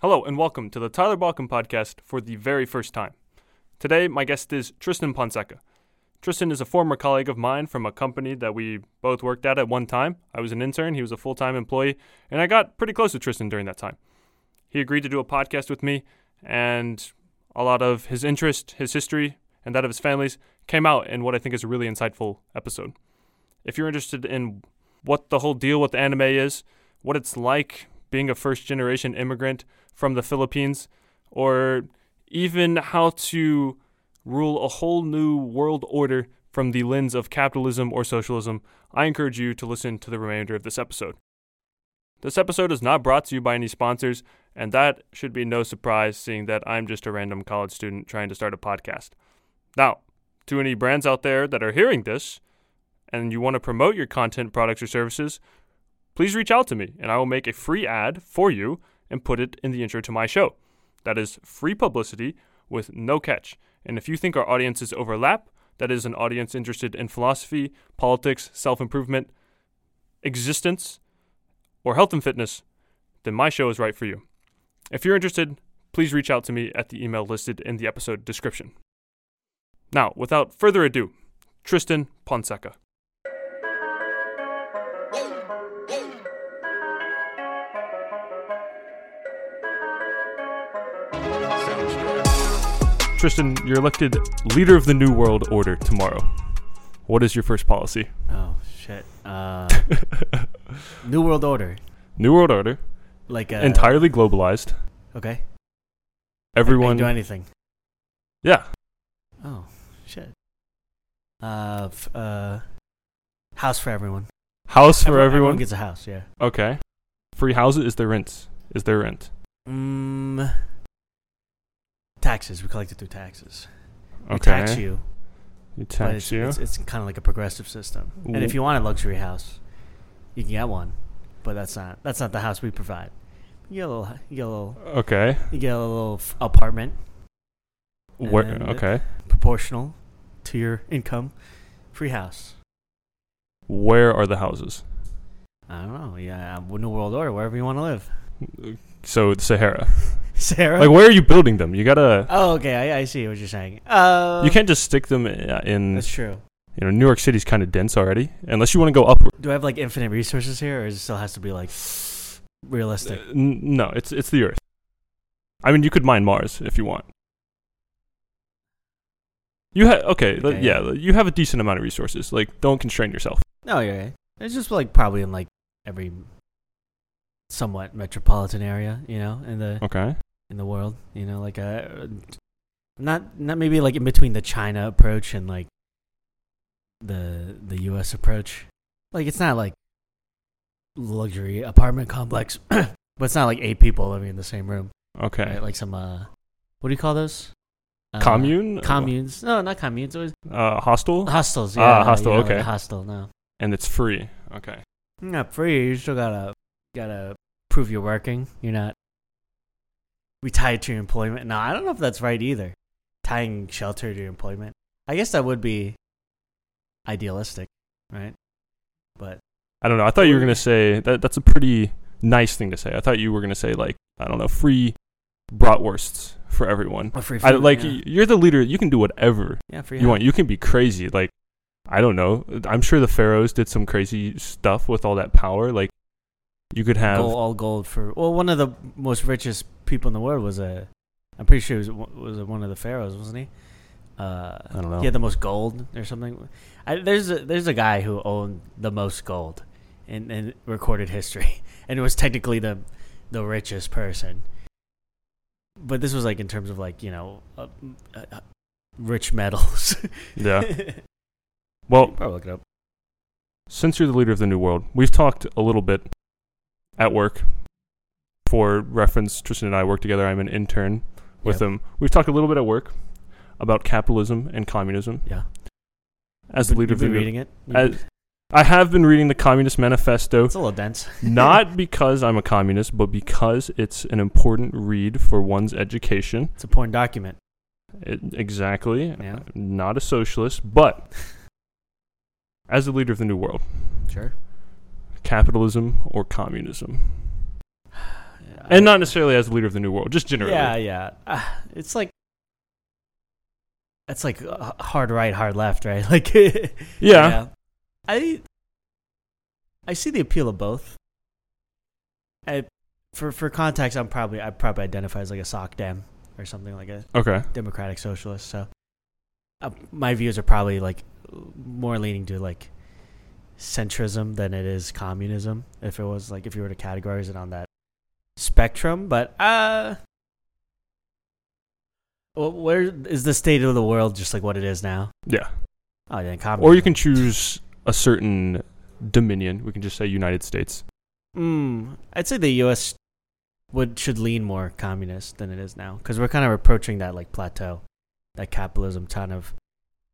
Hello, and welcome to the Tyler Baughcome podcast for the very first time. Today, my guest is Tristan Ponceca. Tristan is a former colleague of mine from a company that we both worked at at one time. I was an intern, he was a full time employee, and I got pretty close to Tristan during that time. He agreed to do a podcast with me, and a lot of his interest, his history, and that of his family's came out in what I think is a really insightful episode. If you're interested in what the whole deal with anime is, what it's like being a first generation immigrant from the Philippines, or even how to rule a whole new world order from the lens of capitalism or socialism, I encourage you to listen to the remainder of this episode. This episode is not brought to you by any sponsors, and that should be no surprise seeing that I'm just a random college student trying to start a podcast. Now, to any brands out there that are hearing this and you want to promote your content, products, or services, please reach out to me and I will make a free ad for you and put it in the intro to my show. That is free publicity with no catch. And if you think our audiences overlap, that is an audience interested in philosophy, politics, self improvement, existence, or health and fitness, then my show is right for you. If you're interested, please reach out to me at the email listed in the episode description. Now, without further ado, Tristan Ponceca. Tristan, you're elected leader of the New World Order tomorrow. What is your first policy? Oh shit. Uh, New World Order. New World Order, Like uh, entirely globalized. Okay. I can Everyone, do anything. yeah, Oh shit. Uh, f- uh, house for everyone. house for everyone. Everyone gets a house. Yeah. Okay, free houses. Is there rent? Is there rent? Mm, taxes. We collect it through taxes. We tax you. You tax it's, you. It's, it's kind of like a progressive system. And if you want a luxury house, you can get one. But that's not that's not the house we provide. You get a little. You get a little. okay, You get a little f- apartment. where? Okay, proportional to your income. Free house. where are the houses? I don't know. Yeah, New World Order, wherever you want to live. So the Sahara. Sarah. Like, where are you building them? You gotta. oh, okay. I, I see what you're saying. Uh, you can't just stick them in. That's true. You know, New York City's kind of dense already. Unless you want to go upward. Do I have like infinite resources here, or it still has to be like realistic? Uh, n- no, it's it's the Earth. I mean, you could mine Mars if you want. You have okay, Okay, yeah, you have a decent amount of resources. Like, don't constrain yourself. No, you're right. It's just like probably in like every somewhat metropolitan area, you know, in the Okay. In the world, you know, like uh not not maybe like in between the China approach and like the the US approach. Like it's not like luxury apartment complex, but it's not like eight people living in the same room. Okay. Right? Like some uh what do you call those? Uh, Commune. Communes. No, not communes. It was Uh, hostel. hostels. Ah, Yeah, no, hostel, you know, like okay. a hostel, no. And it's free. Okay. Not free. You still gotta gotta prove you're working. You're not we tied to your employment. No, I don't know if that's right either. Tying shelter to your employment. I guess that would be idealistic, right? But I don't know. I thought you were gonna say that. That's a pretty nice thing to say. I thought you were gonna say like I don't know, free bratwursts for everyone. free I food, like yeah. you're the leader. You can do whatever yeah, you want. You can be crazy. Like I don't know. I'm sure the pharaohs did some crazy stuff with all that power. Like you could have. gold, all gold for well, one of the most richest people in the world was a. I'm pretty sure he was was one of the pharaohs, wasn't he? Uh, I don't know. He had the most gold or something. I, there's a, there's a guy who owned the most gold in, in recorded history, and it was technically the the richest person. But this was like in terms of like you know, uh, uh, uh, rich metals. Yeah. Well, probably look it up. since you're the leader of the new world, we've talked a little bit at work. For reference, Tristan and I work together. I'm an intern with Yep. them. We've talked a little bit at work about capitalism and communism. Yeah. As the You've leader of the reading it. as- I have been reading the Communist Manifesto, it's a little dense. not because I'm a communist, but because it's an important read for one's education. It's a porn document. It, exactly. Yeah. Not a socialist, but as the leader of the new world, Sure. Capitalism or communism? and not necessarily as the leader of the new world, just generally. Yeah, yeah. Uh, it's like it's like uh, hard right, hard left, right? Like Yeah. I I see the appeal of both. I, for for context, I'm probably I probably identify as like a sock dem or something like a Okay. democratic socialist. So uh, my views are probably like more leaning to like centrism than it is communism. If it was like if you were to categorize it on that spectrum, but uh, well, where is the state of the world just like what it is now? Yeah. Oh, yeah, communism. Or you can choose a certain dominion. We can just say United States. Mm, I'd say the U.S. would should lean more communist than it is now because we're kind of approaching that like plateau that capitalism kind of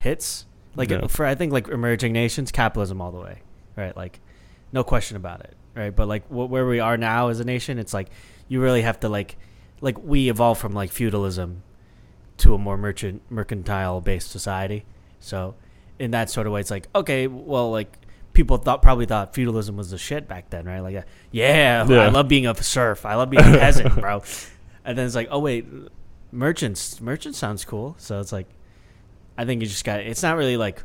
hits. Like Yeah. for I think like emerging nations, capitalism all the way, right? Like no question about it, right? But like wh- where we are now as a nation, it's like you really have to like like we evolved from like feudalism to a more merchant mercantile based society. So in that sort of way, it's like okay, well, like people thought probably thought feudalism was the shit back then, right? Like, yeah, Yeah. I love being a serf, I love being a peasant, bro. And then it's like, oh wait, merchants, merchants sounds cool. So it's like, I think you just got. It's not really like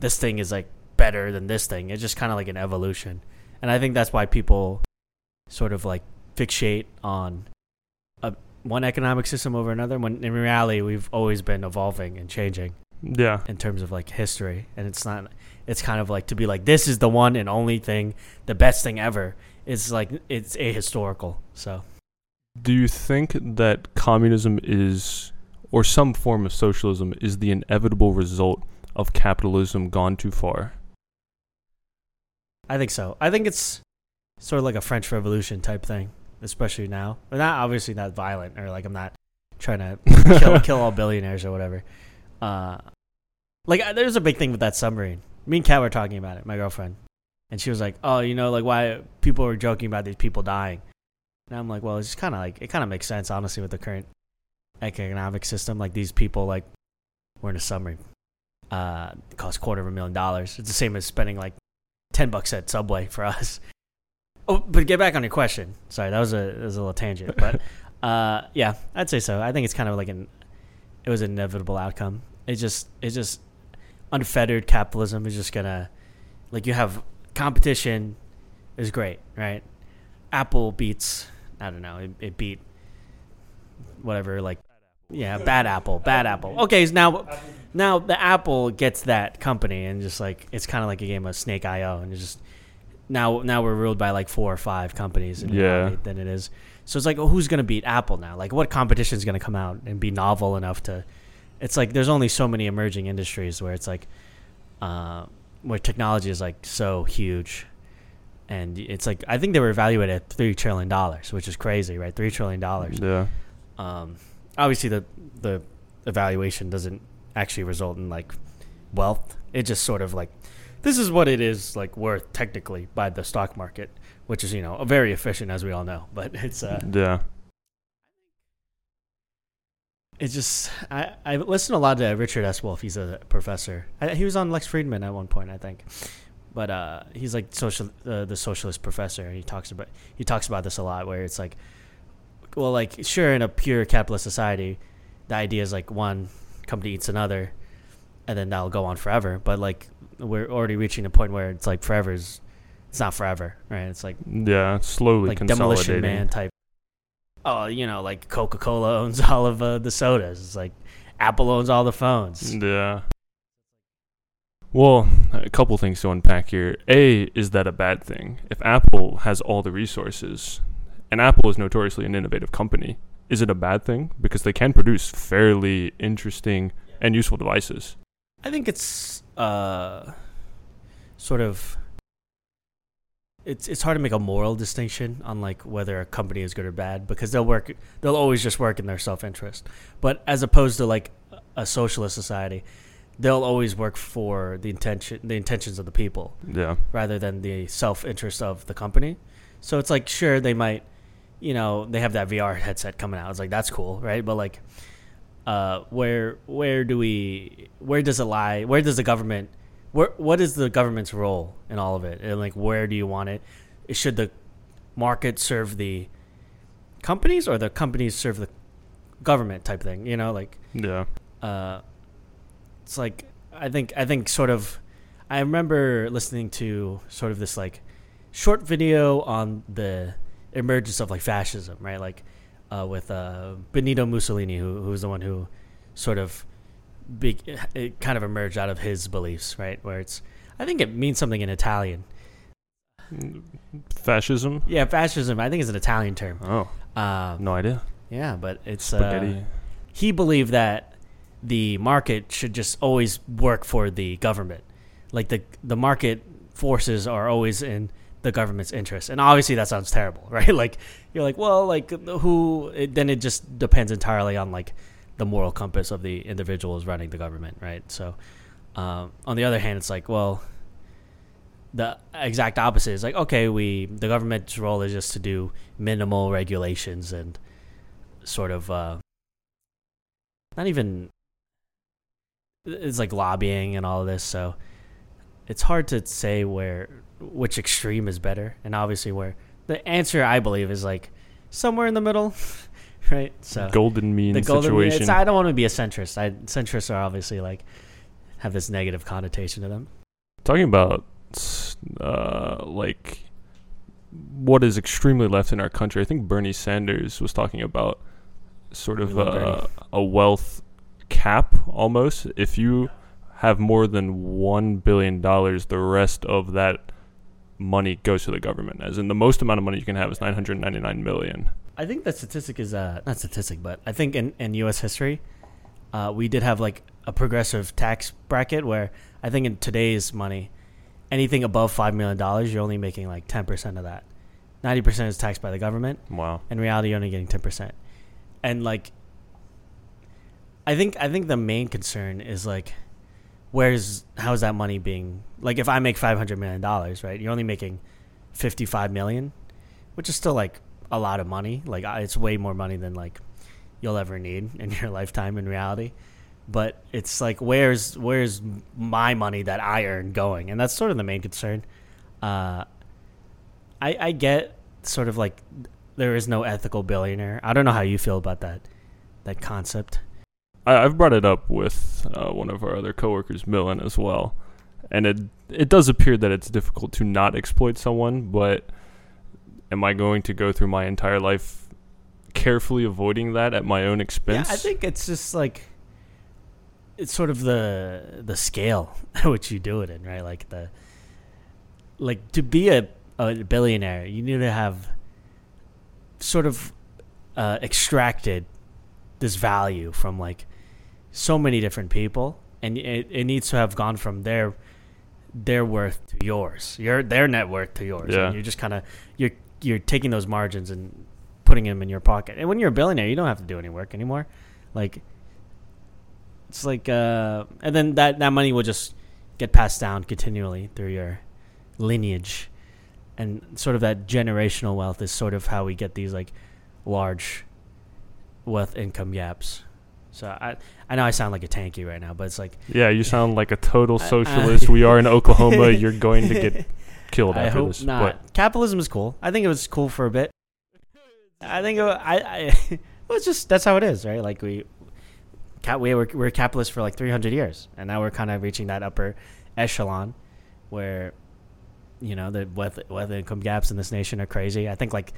this thing is like better than this thing. It's just kind of like an evolution, and I think that's why people sort of like fixate on a, one economic system over another. When in reality, we've always been evolving and changing Yeah. in terms of like history and it's not it's kind of like to be like this is the one and only thing the best thing ever it's like it's ahistorical so Do you think that communism is, or some form of socialism, is the inevitable result of capitalism gone too far? i think so. I think it's sort of like a french revolution type thing especially now. But not obviously not violent or like i'm not trying to kill, kill all billionaires or whatever. Uh like uh, there's a big thing with that submarine. Me and kat were talking about it my girlfriend. And she was like oh you know like why people were joking about these people dying. And i'm like well it's kind of like it kind of makes sense honestly with the current economic system like these people like were in a submarine uh it costs quarter of a million dollars. It's the same as spending like 10 bucks at subway for us. Oh but get back on your question. Sorry that was a that was a little tangent but uh yeah i'd say so. I think it's kind of like an it was an inevitable outcome. It just it just unfettered capitalism is just gonna like you have competition is great right? Apple beats i don't know it, it beat whatever like yeah bad apple bad apple. Okay so now now the apple gets that company and just like it's kind of like a game of snake io and it's just now now we're ruled by like four or five companies in Yeah. than it is. So it's like well, who's gonna beat apple now? Like what competition is gonna come out and be novel enough to it's like there's only so many emerging industries where it's like uh, where technology is like so huge and it's like i think they were evaluated at three trillion dollars which is crazy right? Three trillion dollars. Yeah. um, obviously the the evaluation doesn't actually result in like wealth it just sort of like this is what it is like worth technically by the stock market which is you know very efficient as we all know but it's uh Yeah. it's just I I listen a lot to Richard S. Wolff. He's a professor. I, he was on Lex Fridman at one point, I think. But uh, he's like social uh, the socialist professor, and he talks about he talks about this a lot. Where it's like, well, like sure, in a pure capitalist society, the idea is like one company eats another, and then that'll go on forever. But like we're already reaching a point where it's like forever is it's not forever, right? It's like Yeah. It's slowly like demolition man type. Oh, you know, like Coca Cola owns all of uh, the sodas. It's like Apple owns all the phones. Yeah. Well, a couple things to unpack here. A, is that a bad thing? If Apple has all the resources, and Apple is notoriously an innovative company, is it a bad thing? Because they can produce fairly interesting and useful devices. I think it's uh, sort of. It's it's hard to make a moral distinction on like whether a company is good or bad because they'll work they'll always just work in their self interest. But as opposed to like a socialist society, they'll always work for the intention the intentions of the people. Yeah. rather than the self interest of the company. So it's like, sure, they might, you know, they have that VR headset coming out. It's like that's cool, right? But like, uh, where where do we where does it lie? Where does the government where what is the government's role in all of it? And like, where do you want it? Should the market serve the companies or the companies serve the government type thing. You know, like Yeah. uh, it's like I think I think sort of I remember listening to sort of this like short video on the emergence of like fascism, right? Like uh, with uh, Benito Mussolini, who who was the one who sort of be, it kind of emerged out of his beliefs, right? Where it's I think it means something in Italian. Fascism. Yeah, fascism. I think is an Italian term. Oh, Um, no idea. yeah, but it's uh, Spaghetti. he believed that the market should just always work for the government. Like the the market forces are always in the government's interest. And obviously that sounds terrible, right? Like you're like, well, like who it, then it just depends entirely on like the moral compass of the individuals running the government, right? So um, on the other hand, it's like, well, the exact opposite is like, okay, we the government's role is just to do minimal regulations and sort of uh, not even it's like lobbying and all this so it's hard to say where which extreme is better and obviously where the answer i believe is like somewhere in the middle right so golden mean the golden situation. it's, i don't want to be a centrist I, centrists are obviously like have this negative connotation to them Talking about uh, like what is extremely left in our country. I think Bernie Sanders was talking about sort of We uh, a wealth cap almost. If you have more than one billion dollars, the rest of that money goes to the government. As in, the most amount of money you can have is nine hundred ninety nine million. I think that statistic is uh not statistic, but I think in, in U.S. history, uh, we did have like a progressive tax bracket where I think in today's money, anything above five million dollars, you're only making like ten percent of that. Ninety percent is taxed by the government. Wow. In reality, you're only getting ten percent, and like, I think I think the main concern is like, where's how's that money being like? If I make five hundred million dollars, right, you're only making fifty five million, which is still like a lot of money. Like it's way more money than like you'll ever need in your lifetime in reality. But it's like where's where's my money that I earn going, and that's sort of the main concern. Uh, I I get sort of like there is no ethical billionaire. I don't know how you feel about that that concept. I, I've brought it up with uh, one of our other coworkers, Millen, as well, and it it does appear that it's difficult to not exploit someone. But am I going to go through my entire life carefully avoiding that at my own expense? Yeah, I think it's just like it's sort of the the scale at which you do it in, right? Like the like to be a, a billionaire, you need to have sort of uh, extracted this value from like so many different people, and it, it needs to have gone from their their worth to yours, your their net worth to yours. Yeah. And you're just kind of you're you're taking those margins and putting them in your pocket. And when you're a billionaire, you don't have to do any work anymore. Like it's like uh and then that that money will just get passed down continually through your lineage. And sort of that generational wealth is sort of how we get these like large wealth income gaps. So I I know I sound like a tankie right now, but it's like Yeah, you sound like a total I- I- socialist. we are in Oklahoma. You're going to get killed I after hope this. not. Capitalism is cool. I think it was cool for a bit. I think it, I, I well, it's just that's how it is, right? Like we, cap, we were we're capitalists for like 300 years, and now we're kind of reaching that upper echelon, where, you know, the wealth, wealth income gaps in this nation are crazy. I think like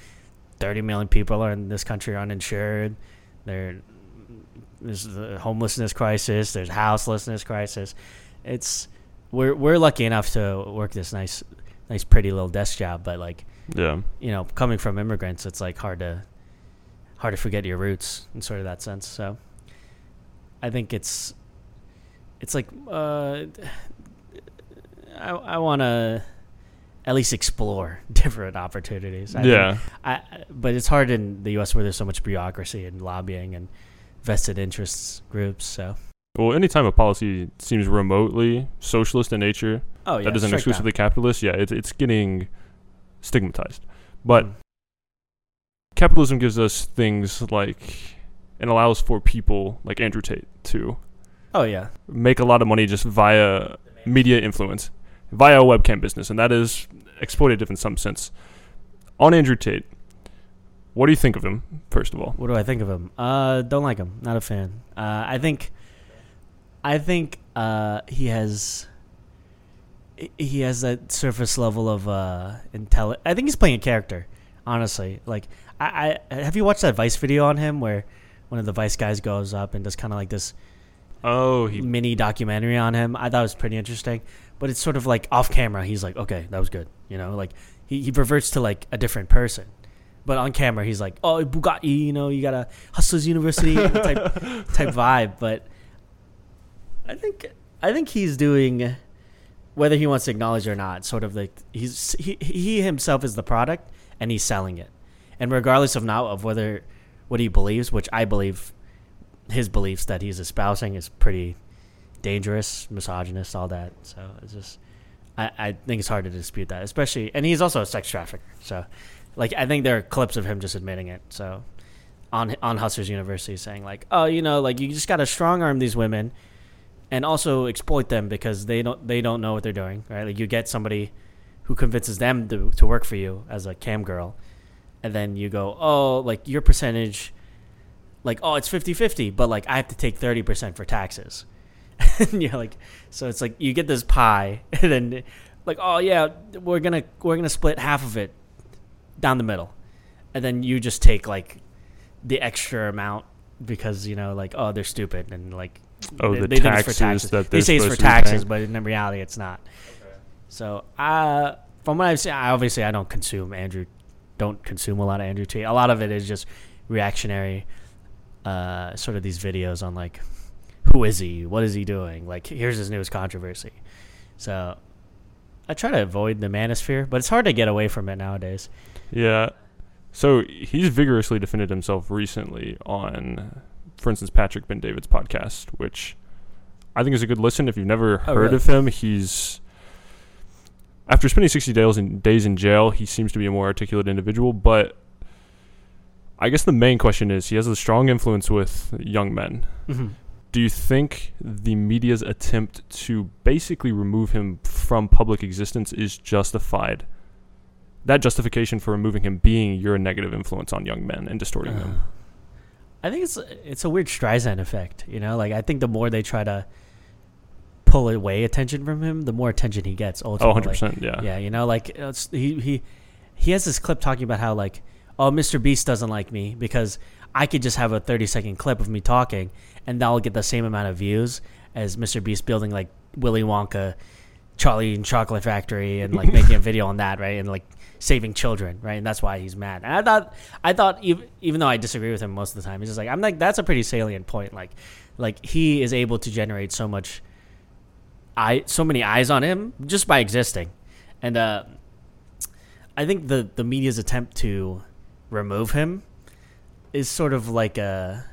30 million people are in this country uninsured. There, there's the homelessness crisis. There's houselessness crisis. It's we're we're lucky enough to work this nice nice pretty little desk job but like Yeah. you know coming from immigrants it's like hard to hard to forget your roots in sort of that sense so i think it's it's like uh i, I want to at least explore different opportunities I yeah. I, I- but it's hard in the us where there's so much bureaucracy and lobbying and vested interests groups so Well, anytime a policy seems remotely socialist in nature, oh yeah that isn't strike down. exclusively capitalist, yeah, it's it's getting stigmatized. But Mm. capitalism gives us things like and allows for people like Andrew Tate to oh yeah make a lot of money just via media influence, via a webcam business, and that is exploitative in some sense. On Andrew Tate, What do you think of him, first of all? What do I think of him? Uh, don't like him. Not a fan. Uh, I think, I think uh, he has, he has that surface level of uh. I think he's playing a character. Honestly, like I, I have you watched that Vice video on him where one of the Vice guys goes up and does kind of like this Oh, he mini documentary on him. I thought it was pretty interesting, but it's sort of like off camera. He's like, okay, that was good. You know, like he, he reverts to like a different person. But on camera, he's like, oh, Bugatti, you know, you got a Hustlers University type type vibe. But I think I think he's doing, whether he wants to acknowledge it or not, sort of like he's he, he himself is the product and he's selling it. And regardless of now of whether what he believes, which I believe his beliefs that he's espousing is pretty dangerous, misogynist, all that. So it's just, I, I think it's hard to dispute that, especially, and he's also a sex trafficker. So, like, I think there are clips of him just admitting it. So, on on Hustlers University saying like, oh, you know, like you just got to strong arm these women, and also exploit them because they don't they don't know what they're doing, right? Like you get somebody who convinces them to to work for you as a cam girl, and then you go, oh, like your percentage like oh it's 50-50 but like i have to take 30% for taxes and you're like so it's like you get this pie and then like oh yeah we're gonna we're gonna split half of it down the middle. And then you just take like the extra amount because you know like oh they're stupid and like oh they, the they taxes, for taxes. that they say it's for supposed to be taxes but in reality it's not. So uh from what i've seen I obviously i don't consume andrew don't consume a lot of andrew tate a lot of it is just reactionary uh, sort of these videos on like who is he? What is he doing? Like here's his newest controversy. So i try to avoid the manosphere but it's hard to get away from it nowadays Yeah. So he's vigorously defended himself recently on, for instance, Patrick Bet-David's podcast, which I think is a good listen. If you've never Oh, heard really? of him, he's after spending 60 days in, days in jail, he seems to be a more articulate individual. But I guess the main question is he has a strong influence with young men. mm-hmm. Do you think the media's attempt to basically remove him from public existence is justified? That justification for removing him being you're a negative influence on young men and distorting them. Uh, I think it's it's a weird Streisand effect, you know. Like I think the more they try to pull away attention from him, the more attention he gets. Oh, Ultimately, 100%. Yeah. yeah, you know, like it's, he he he has this clip talking about how like, oh, Mr. Beast doesn't like me because I could just have a thirty second clip of me talking, and that'll get the same amount of views as Mr. Beast building like Willy Wonka, Charlie and Chocolate Factory, and like making a video on that, right, and like saving children, right, and that's why he's mad. And I thought, I thought even even though I disagree with him most of the time, he's just like, I'm like, that's a pretty salient point, like, like he is able to generate so much eye so many eyes on him just by existing. And uh, I think the the media's attempt to remove him is sort of like a.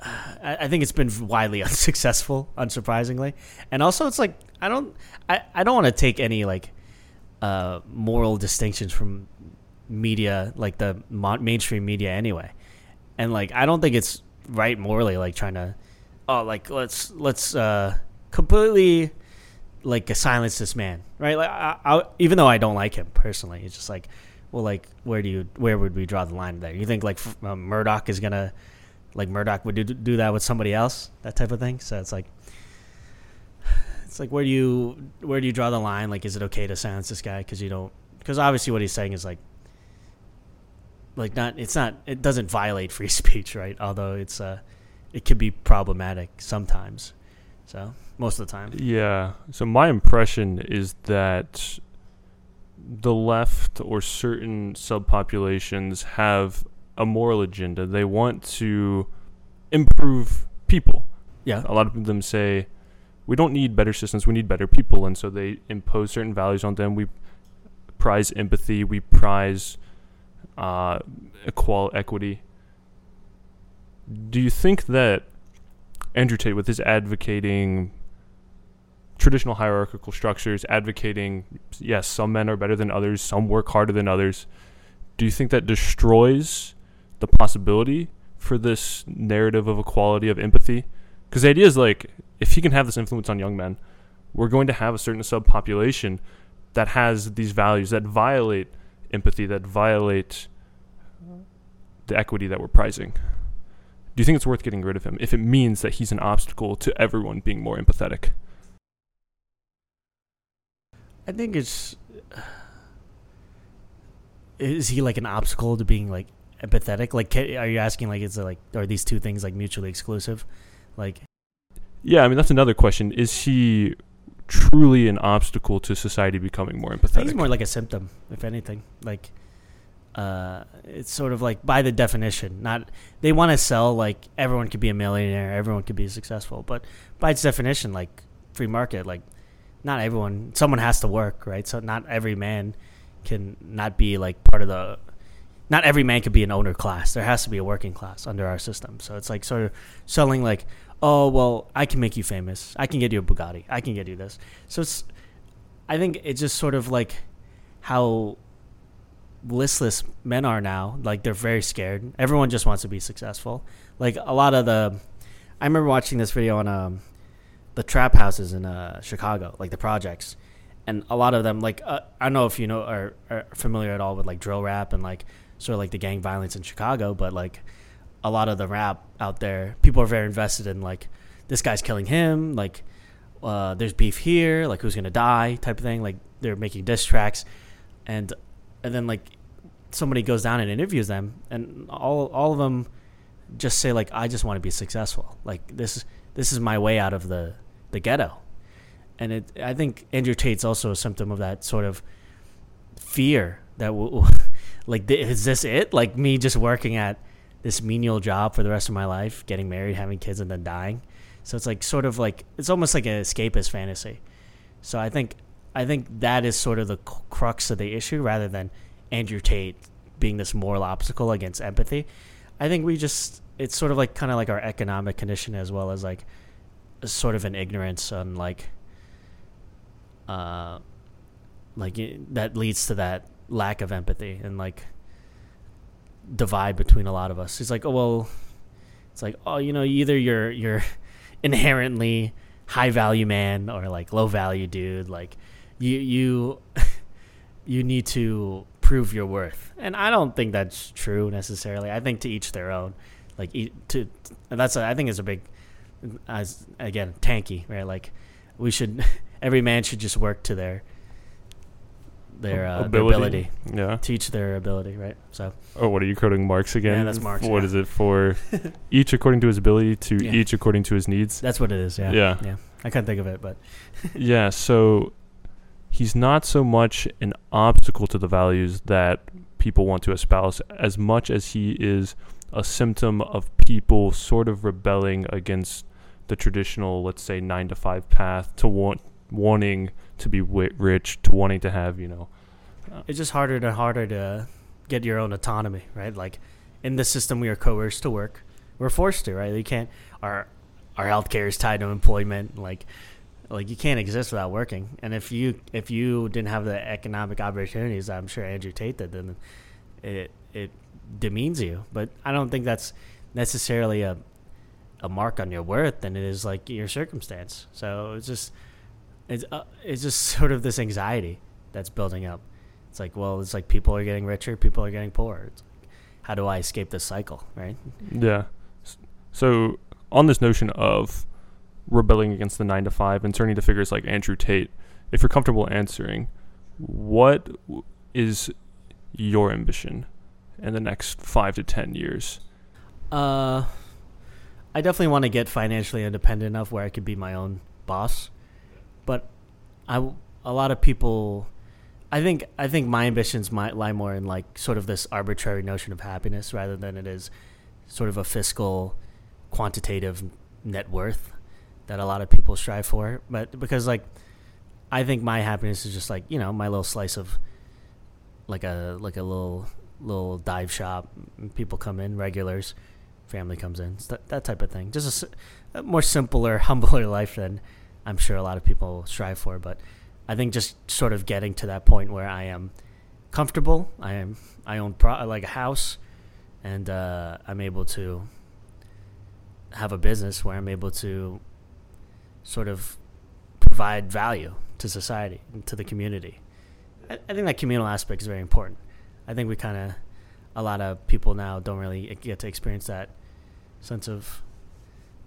I think it's been widely unsuccessful, unsurprisingly, and also it's like I don't, I, I don't want to take any like uh, moral distinctions from media, like the mo- mainstream media, anyway, and like I don't think it's right morally, like trying to, oh, like let's let's uh, completely like silence this man, right? Like I, I, even though I don't like him personally, it's just like, well, like where do you where would we draw the line there? You think like uh, Murdoch is gonna like Murdoch would do, do that with somebody else, that type of thing? So it's like. It's like where do you where do you draw the line? Like, is it okay to silence this guy because you don't? Because obviously, what he's saying is like, like not it's not it doesn't violate free speech, right? Although it's uh, it could be problematic sometimes. So most of the time, Yeah. So my impression is that the left or certain subpopulations have a moral agenda. They want to improve people. yeah, A lot of them say we don't need better systems, we need better people, and so they impose certain values on them. We prize empathy, we prize uh, equal equity. Do you think that Andrew Tate, with his advocating traditional hierarchical structures, advocating yes, some men are better than others, some work harder than others, do you think that destroys the possibility for this narrative of equality of empathy? Because the idea is like, if he can have this influence on young men, we're going to have a certain subpopulation that has these values that violate empathy, that violate the equity that we're prizing. Do you think it's worth getting rid of him if it means that he's an obstacle to everyone being more empathetic? I think it's. Is he like an obstacle to being like empathetic? Like, are you asking like, is it like, are these two things like mutually exclusive? Like, yeah, I mean that's another question. Is he truly an obstacle to society becoming more empathetic? he's more like a symptom, if anything. Like, uh, it's sort of like by the definition, not they want to sell like everyone could be a millionaire, everyone could be successful, but by its definition, like free market, like not everyone, someone has to work, right? So not every man can not be like part of the not every man could be an owner class. There has to be a working class under our system. So it's like sort of selling like, oh well, I can make you famous. I can get you a Bugatti. I can get you this. So it's, I think it's just sort of like how listless men are now. Like they're very scared. Everyone just wants to be successful. Like a lot of the, I remember watching this video on um, the trap houses in uh, Chicago, like the projects, and a lot of them, like uh, I don't know if you know are, are familiar at all with like drill rap and like sort of like the gang violence in Chicago, but like a lot of the rap out there, people are very invested in like this guy's killing him, like uh, there's beef here, like who's gonna die, type of thing. Like they're making diss tracks, and and then like somebody goes down and interviews them, and all all of them just say like I just want to be successful. Like this this is my way out of the the ghetto, and it I think Andrew Tate's also a symptom of that sort of fear that will like is this it? Like me just working at this menial job for the rest of my life, getting married, having kids, and then dying. So it's like sort of like it's almost like an escapist fantasy. So I think I think that is sort of the crux of the issue, rather than Andrew Tate being this moral obstacle against empathy. I think we just it's sort of like kind of like our economic condition as well as like sort of an ignorance on like uh like that leads to that lack of empathy and like divide between a lot of us. It's like, oh well, it's like, oh, you know, either you're you're inherently high value man or like low value dude. Like you you you need to prove your worth, and I don't think that's true necessarily. I think to each their own. Like to that's a, I think is a big as again tankie right. Like we should every man should just work to their their, uh, ability. their ability. Yeah. Teach their ability, right? So. Oh, what are you quoting Marx again? Yeah, that's Marx. What yeah. is it for? each according to his ability to yeah. each according to his needs. That's what it is. Yeah. Yeah. Yeah. I couldn't think of it, but. yeah. So, he's not so much an obstacle to the values that people want to espouse, as much as he is a symptom of people sort of rebelling against the traditional, let's say, nine to five path to want wanting to be rich, to wanting to have, you know. Uh, it's just harder and harder to get your own autonomy, right? Like in the system, we are coerced to work. We're forced to, right? You can't. Our our healthcare is tied to employment. Like like you can't exist without working. And if you if you didn't have the economic opportunities, I'm sure Andrew Tate did, then it it demeans you. But I don't think that's necessarily a a mark on your worth than it is like your circumstance. So it's just it's uh, it's just sort of this anxiety that's building up. It's like, well, it's like people are getting richer, people are getting poorer. It's like, how do I escape this cycle, right? Yeah. So on this notion of rebelling against the nine to five and turning to figures like Andrew Tate, if you're comfortable answering, what is your ambition in the next five to ten years? Uh, I definitely want to get financially independent enough where I could be my own boss but I a lot of people I think I think my ambitions might lie more in like sort of this arbitrary notion of happiness rather than it is sort of a fiscal quantitative net worth that a lot of people strive for but because like I think my happiness is just like you know my little slice of like a like a little little dive shop. People come in regulars family comes in that, that type of thing just a, a more simpler humbler life than I'm sure a lot of people strive for. But I think just sort of getting to that point where I am comfortable. I am I own pro- like a house, and uh, I'm able to have a business where I'm able to sort of provide value to society and to the community. I, I think that communal aspect is very important. I think we kind of a lot of people now don't really get to experience that sense of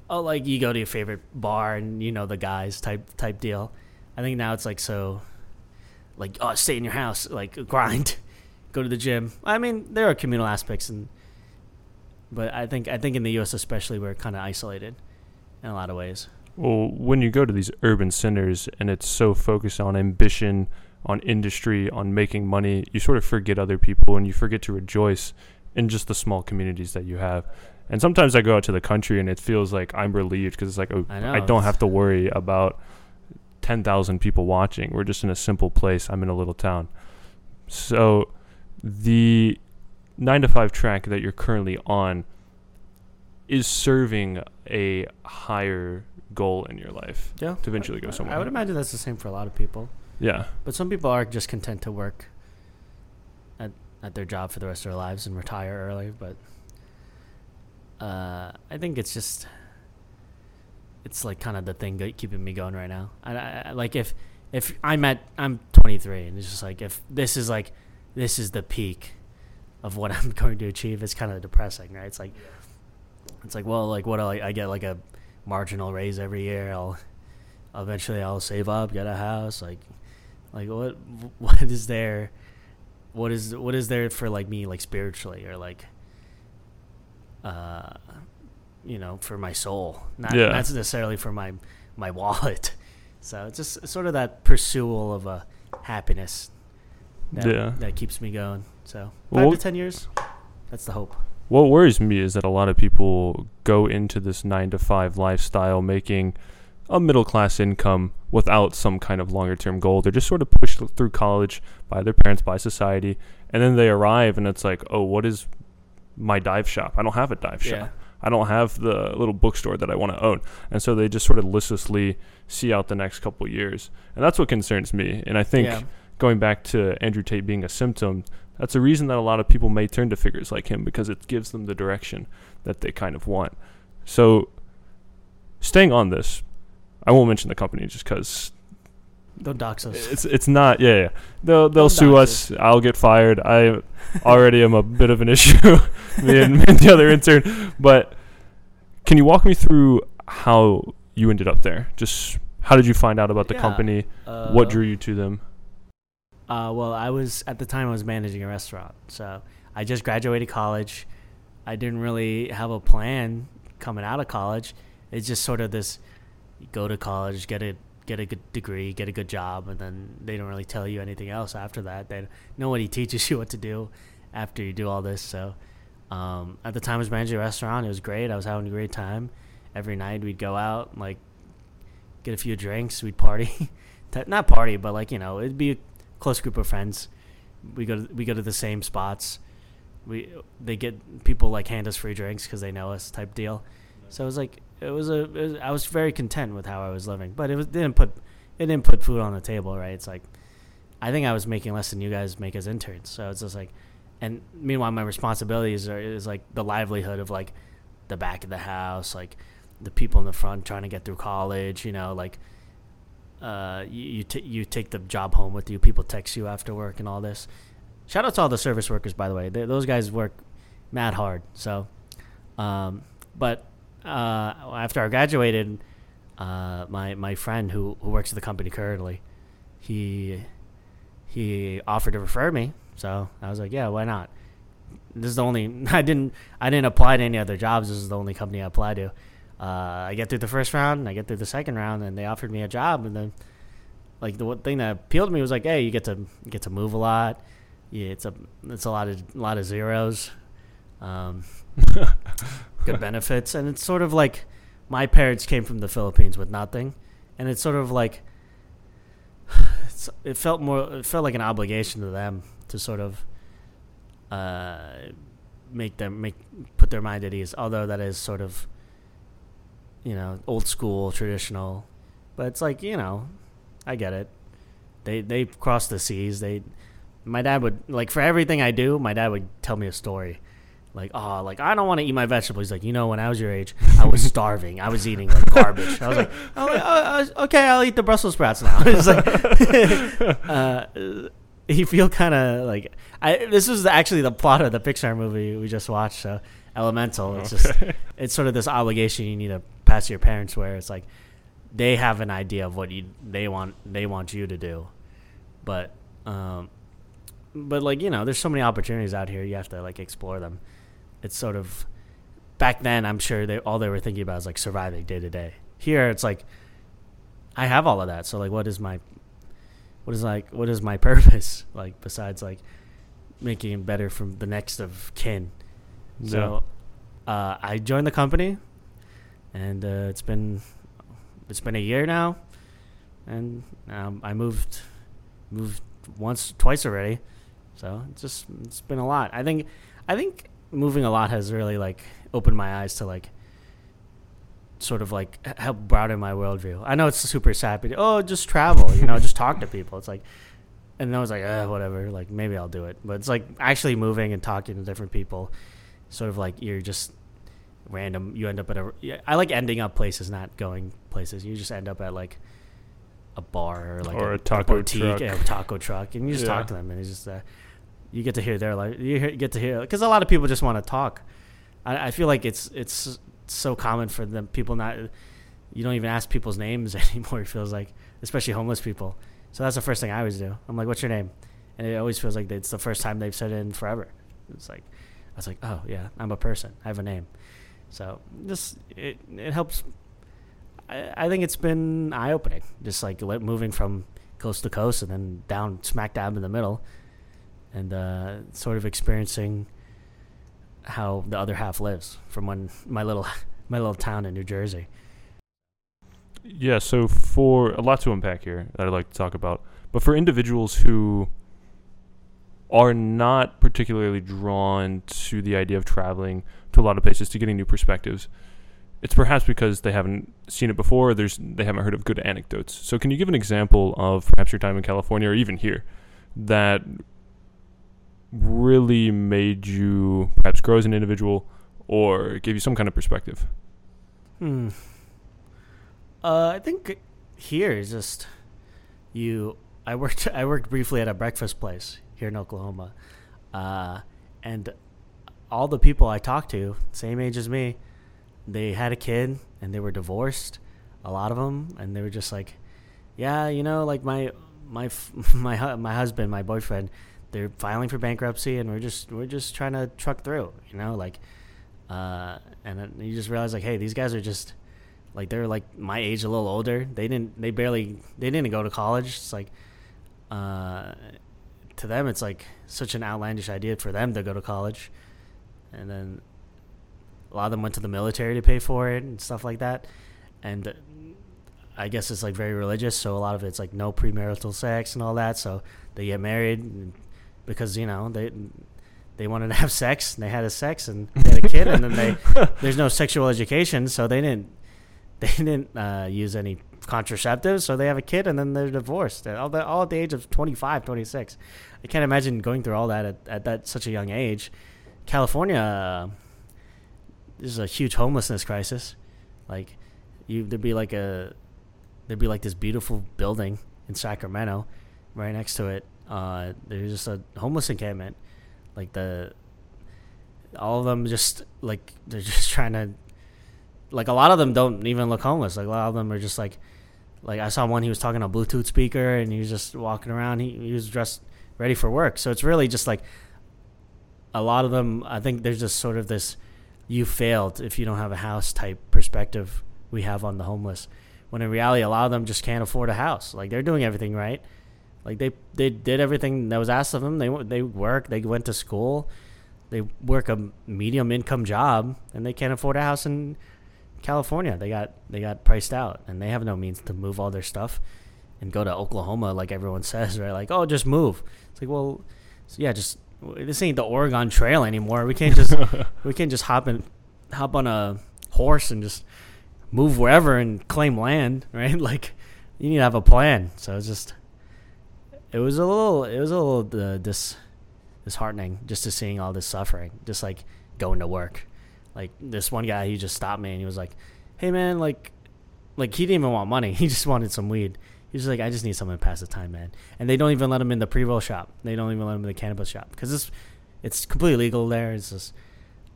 oh like you go to your favorite bar and you know the guys type type deal. I think now it's like so like oh stay in your house like grind go to the gym. I mean there are communal aspects and but I think I think in the US especially we're kind of isolated in a lot of ways. Well, when you go to these urban centers and it's so focused on ambition, on industry, on making money, you sort of forget other people and you forget to rejoice in just the small communities that you have. And sometimes I go out to the country and it feels like I'm relieved because it's like oh, I know. I don't have to worry about 10,000 people watching. We're just in a simple place. I'm in a little town. So the 9 to 5 track that you're currently on is serving a higher goal in your life Yeah. to eventually go somewhere. I would imagine that's the same for a lot of people. Yeah. But some people are just content to work at at their job for the rest of their lives and retire early. But uh, I think it's just it's like kind of the thing keeping me going right now. I, I- like if if I'm at I'm 23 and it's just like if this is like this is the peak of what I'm going to achieve, it's kind of depressing, right? It's like it's like well, like what I, I get like a marginal raise every year. I'll eventually I'll save up, get a house, like like what what is there what is what is there for like me like spiritually or like uh you know for my soul not Yeah. not necessarily for my my wallet so it's just sort of that pursuit of a happiness that, Yeah. that keeps me going so five what- to ten years that's the hope What worries me is that a lot of people go into this nine to five lifestyle making a middle class income without some kind of longer term goal. They're just sort of pushed through college by their parents, by society, and then they arrive and it's like, oh, what is my dive shop? I don't have a dive shop. yeah I don't have the little bookstore that I want to own. And so they just sort of listlessly see out the next couple years. And that's what concerns me. And I think yeah going back to Andrew Tate being a symptom, that's a reason that a lot of people may turn to figures like him because it gives them the direction that they kind of want. So, staying on this, I won't mention the company just because don't dox us it's it's not. Yeah, yeah. they'll they'll Don't sue dox us. I'll get fired. I already am a bit of an issue. me, and, me and the other intern. But can you walk me through how you ended up there? Just how did you find out about the Yeah. company? uh, what drew you to them? Uh, well, I was at the time I was managing a restaurant, so I just graduated college. I didn't really have a plan coming out of college. It's just sort of this: you go to college, get a get a good degree, get a good job, and then they don't really tell you anything else after that. They nobody teaches you what to do after you do all this. So um, at the time, I was managing a restaurant. It was great. I was having a great time. Every night we'd go out, like get a few drinks, we'd party. Not party, but like you know, it'd be a close group of friends. We go to we go to the same spots. We they get people like hand us free drinks because they know us type deal. So it was like it was a it was, I was very content with how I was living, but it was didn't put it didn't put food on the table, right? It's like I think I was making less than you guys make as interns, so it's just like, and meanwhile my responsibilities are is like the livelihood of like the back of the house, like the people in the front trying to get through college, you know, like uh, you t- you take the job home with you. People text you after work and all this. Shout out to all the service workers, by the way. They, those guys work mad hard. So, um, but uh, after I graduated, uh, my my friend who who works at the company currently, he he offered to refer me. So I was like, yeah, why not? This is the only I didn't I didn't apply to any other jobs. This is the only company I applied to. Uh, I get through the first round, and I get through the second round, and they offered me a job. And then, like the one thing that appealed to me was like, hey, you get to get to move a lot. Yeah, it's a it's a lot of a lot of zeros, um, good benefits, and it's sort of like my parents came from the Philippines with nothing, and it's sort of like it's, it felt more it felt like an obligation to them to sort of uh, make them make put their mind at ease. Although that is sort of you know old school traditional, but it's like you know I get it. They they crossed the seas. They my dad would like for everything I do. My dad would tell me a story. Like oh, like I don't want to eat my vegetables. He's like, you know, when I was your age, I was starving. I was eating like garbage. I was like, oh, uh, uh, okay, I'll eat the Brussels sprouts now. It's like, uh, you feel kind of like I. This was actually the plot of the Pixar movie we just watched. So Elemental. It's just it's sort of this obligation you need to pass to your parents, where it's like they have an idea of what you they want they want you to do, but um, but like you know, there's so many opportunities out here. You have to like explore them. It's sort of back then. I'm sure they all they were thinking about is like surviving day to day. Here, it's like I have all of that. So like, what is my what is like what is my purpose like besides like making it better from the next of kin? So uh, I joined the company, and uh, it's been it's been a year now, and um, I moved moved once twice already, so it's just it's been a lot. I think I think moving a lot has really like opened my eyes to like sort of like help broaden my worldview. I know it's super sad, but oh, just travel, you know, just talk to people. It's like, and then I was like, uh, whatever, like maybe I'll do it. But it's like actually moving and talking to different people, sort of like you're just random. You end up at a. I like ending up places, not going places. You just end up at like a bar or like Or a, a taco boutique, truck. a taco truck, and you just Yeah. talk to them, and it's just uh, you get to hear their life. You get to hear because a lot of people just want to talk. I, I feel like it's it's so common for them people not. You don't even ask people's names anymore. It feels like, especially homeless people. So that's the first thing I always do. I'm like, "What's your name?" And it always feels like it's the first time they've said it in forever. It's like, I was like, "Oh yeah, I'm a person. I have a name." So just it it helps. I, I think it's been eye opening. Just like moving from coast to coast and then down smack dab in the middle, and uh, sort of experiencing how the other half lives from when my little my little town in New Jersey. Yeah, so for a lot to unpack here that I'd like to talk about, but for individuals who are not particularly drawn to the idea of traveling to a lot of places to getting new perspectives, it's perhaps because they haven't seen it before or there's they haven't heard of good anecdotes. So can you give an example of perhaps your time in California or even here that really made you perhaps grow as an individual or gave you some kind of perspective? Hmm. Uh, I think here is just you. I worked. I worked briefly at a breakfast place here in Oklahoma, uh, and all the people I talked to, same age as me, they had a kid and they were divorced. A lot of them, and they were just like, "Yeah, you know, like my my my my husband, my boyfriend, they're filing for bankruptcy, and we're just we're just trying to truck through, you know, like." Uh, and you just realize like, hey, these guys are just like they're like my age, a little older. They didn't, they barely, they didn't go to college. It's like, uh, to them, it's like such an outlandish idea for them to go to college, and then a lot of them went to the military to pay for it and stuff like that. And I guess it's like very religious, so a lot of it's like no premarital sex and all that. So they get married because you know they they wanted to have sex and they had a sex and they had a kid and then they there's no sexual education so they didn't they didn't uh, use any contraceptives so they have a kid and then they're divorced all, the, all at the age of 25 26 i can't imagine going through all that at, at that such a young age. California uh, there's a huge homelessness crisis. Like you there'd be like a there'd be like this beautiful building in sacramento right next to it uh, there's just a homeless encampment. Like the all of them just like they're just trying to like a lot of them don't even look homeless. Like a lot of them are just like like i saw one he was talking on a bluetooth speaker and he was just walking around. He, he was dressed ready for work. So it's really just like a lot of them i think there's just sort of this you failed if you don't have a house type perspective we have on the homeless. When in reality a lot of them just can't afford a house. Like they're doing everything right like they they did everything that was asked of them. They they work. They went to school. They work a medium income job, and they can't afford a house in California. They got they got priced out, and they have no means to move all their stuff and go to Oklahoma like everyone says, right? Like, oh, just move. It's like, well, so yeah, just this ain't the Oregon Trail anymore. We can't just we can't just hop in hop on a horse and just move wherever and claim land, right? Like, you need to have a plan. So it's just it was a little it was a little uh, dis disheartening just to seeing all this suffering just like going to work like this one guy he just stopped me and he was like hey man like like he didn't even want money he just wanted some weed He's like, I just need someone to pass the time, man. And they don't even let him in the pre roll shop. They don't even let him in the cannabis shop because it's it's completely legal there. It's just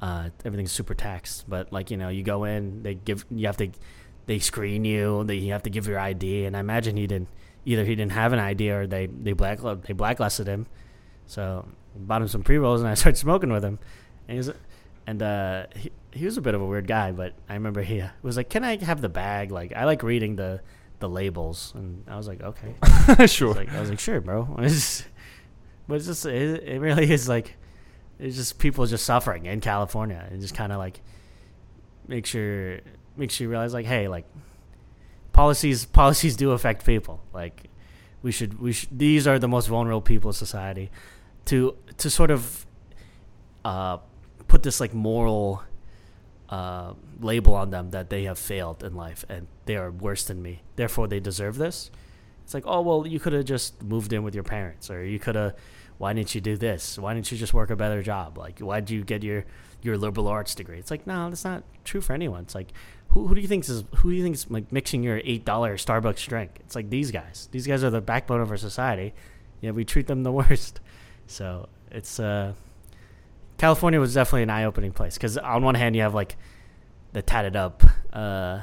uh, everything's super taxed. But like you know, you go in, they give you have to they screen you. They you have to give your ID. And I imagine he didn't either. He didn't have an idea or they they black they blacklisted him. So bought him some pre rolls and I started smoking with him. And he was and uh, he he was a bit of a weird guy, but I remember he was like, "Can I have the bag?" Like I like reading the the labels, and I was like, "Okay, sure." I was like, I was like "Sure, bro." but it's just it, it really is like it's just people just suffering in California, and just kind of like make sure makes you realize like, hey, like policies policies do affect people. Like we should we should these are the most vulnerable people in society. To to sort of uh, put this like moral uh, label on them that they have failed in life and they are worse than me. Therefore, they deserve this. It's like, oh well, you could have just moved in with your parents, or you could have. Why didn't you do this? Why didn't you just work a better job? Like, why did you get your your liberal arts degree? It's like, no, that's not true for anyone. It's like, who, who do you think is who do you think is like mixing your eight dollar Starbucks drink? It's like these guys. These guys are the backbone of our society. Yeah, we treat them the worst. So it's uh California was definitely an eye opening place because on one hand you have like the tatted up, uh,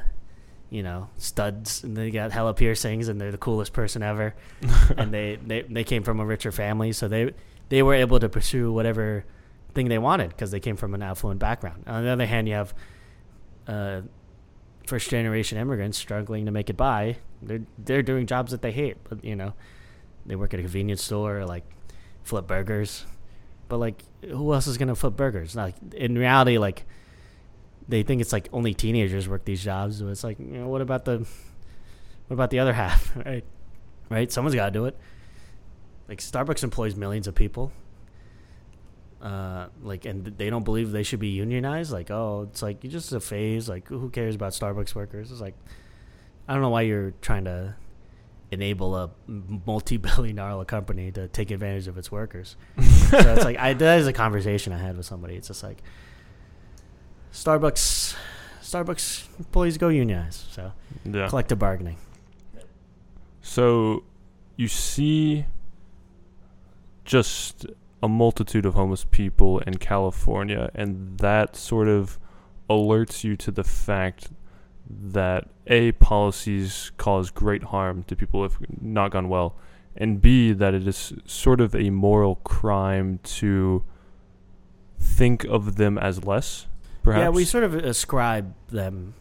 you know, studs, and they got hella piercings, and they're the coolest person ever, and they, they they came from a richer family, so they they were able to pursue whatever thing they wanted because they came from an affluent background. On the other hand, you have uh, first generation immigrants struggling to make it by. They're they're doing jobs that they hate, but you know, they work at a convenience store or like flip burgers but like, who else is gonna flip burgers? Like in reality, like they think it's like only teenagers work these jobs. So it's like, you know, what about the what about the other half? Right, right. Someone's got to do it. Like Starbucks employs millions of people. Uh, like, and they don't believe they should be unionized. Like, oh, it's like you just a phase. Like, who cares about Starbucks workers? It's like, I don't know why you're trying to enable a multi-billion dollar company to take advantage of its workers. so it's like I that is a conversation I had with somebody. It's just like Starbucks Starbucks employees go unionize. So yeah. collective bargaining. So you see just a multitude of homeless people in California and that sort of alerts you to the fact that a policies cause great harm to people if not gone well, and b that it is sort of a moral crime to think of them as less. Perhaps. Yeah, we sort of ascribe them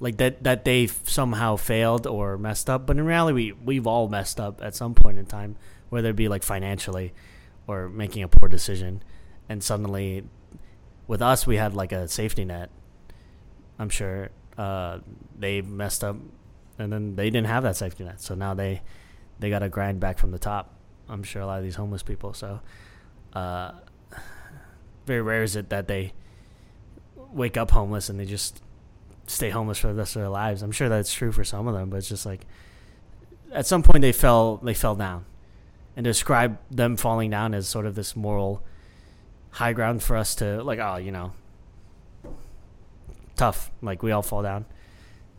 like that that they somehow failed or messed up, but in reality, we we've all messed up at some point in time, whether it be like financially or making a poor decision, and suddenly, with us, we had like a safety net. I'm sure uh, they messed up, and then they didn't have that safety net. So now they they got to grind back from the top. I'm sure a lot of these homeless people. So uh, very rare is it that they wake up homeless and they just stay homeless for the rest of their lives. I'm sure that's true for some of them, but it's just like at some point they fell they fell down, and describe them falling down as sort of this moral high ground for us to like oh you know tough. Like we all fall down.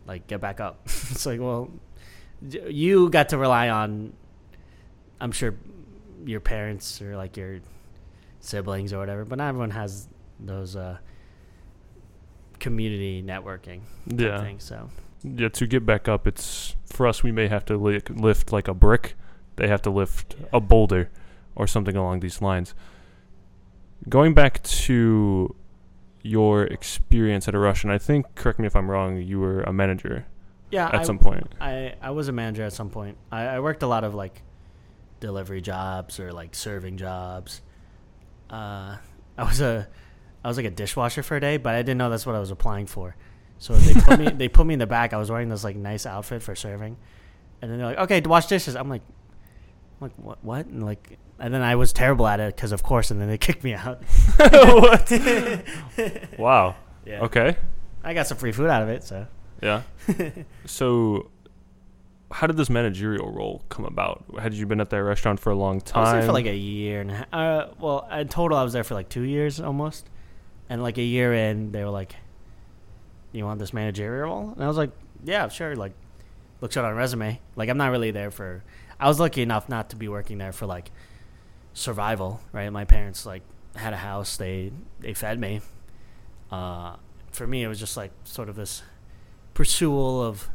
Like get back up. it's like well, you got to rely on. I'm sure your parents or like your siblings or whatever, but not everyone has those uh, community networking. Yeah. Thing, so. Yeah, to get back up, it's for us. We may have to li- lift like a brick. They have to lift a boulder, or something along these lines. Going back to your experience at a Russian. I think, correct me if I'm wrong, you were a manager. Yeah, at I, some point. I I was a manager at some point. I, I worked a lot of like delivery jobs or like serving jobs. Uh, I was a I was like a dishwasher for a day, but I didn't know that's what I was applying for. So they put me they put me in the back. I was wearing this like nice outfit for serving, and then they're like, "Okay, wash dishes." I'm like, like what? What? And like and then I was terrible at it because, of course, and then they kicked me out. what? wow. Yeah. Okay. I got some free food out of it, so. Yeah. so, how did this managerial role come about? Had you been at that restaurant for a long time? I was there for like a year and a half. Uh, well, in total, I was there for like two years almost. And like a year in, they were like, "You want this managerial role?" And I was like, "Yeah, sure." Like, looks good on resume. Like I'm not really there for. I was lucky enough not to be working there for like survival. Right, my parents like had a house. They they fed me. Uh, for me, it was just like sort of this pursuit of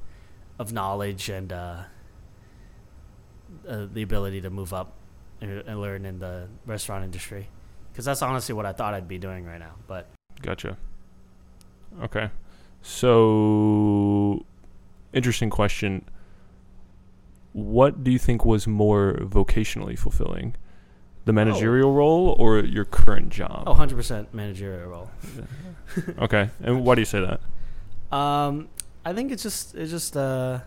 of knowledge and uh, uh, the ability to move up and, and learn in the restaurant industry. Because that's honestly what I thought I'd be doing right now. But Gotcha. Okay. So, interesting question. What do you think was more vocationally fulfilling? The managerial role or your current job? oh, 100% managerial role. Okay. And why do you say that? Um, I think it's just it's just uh,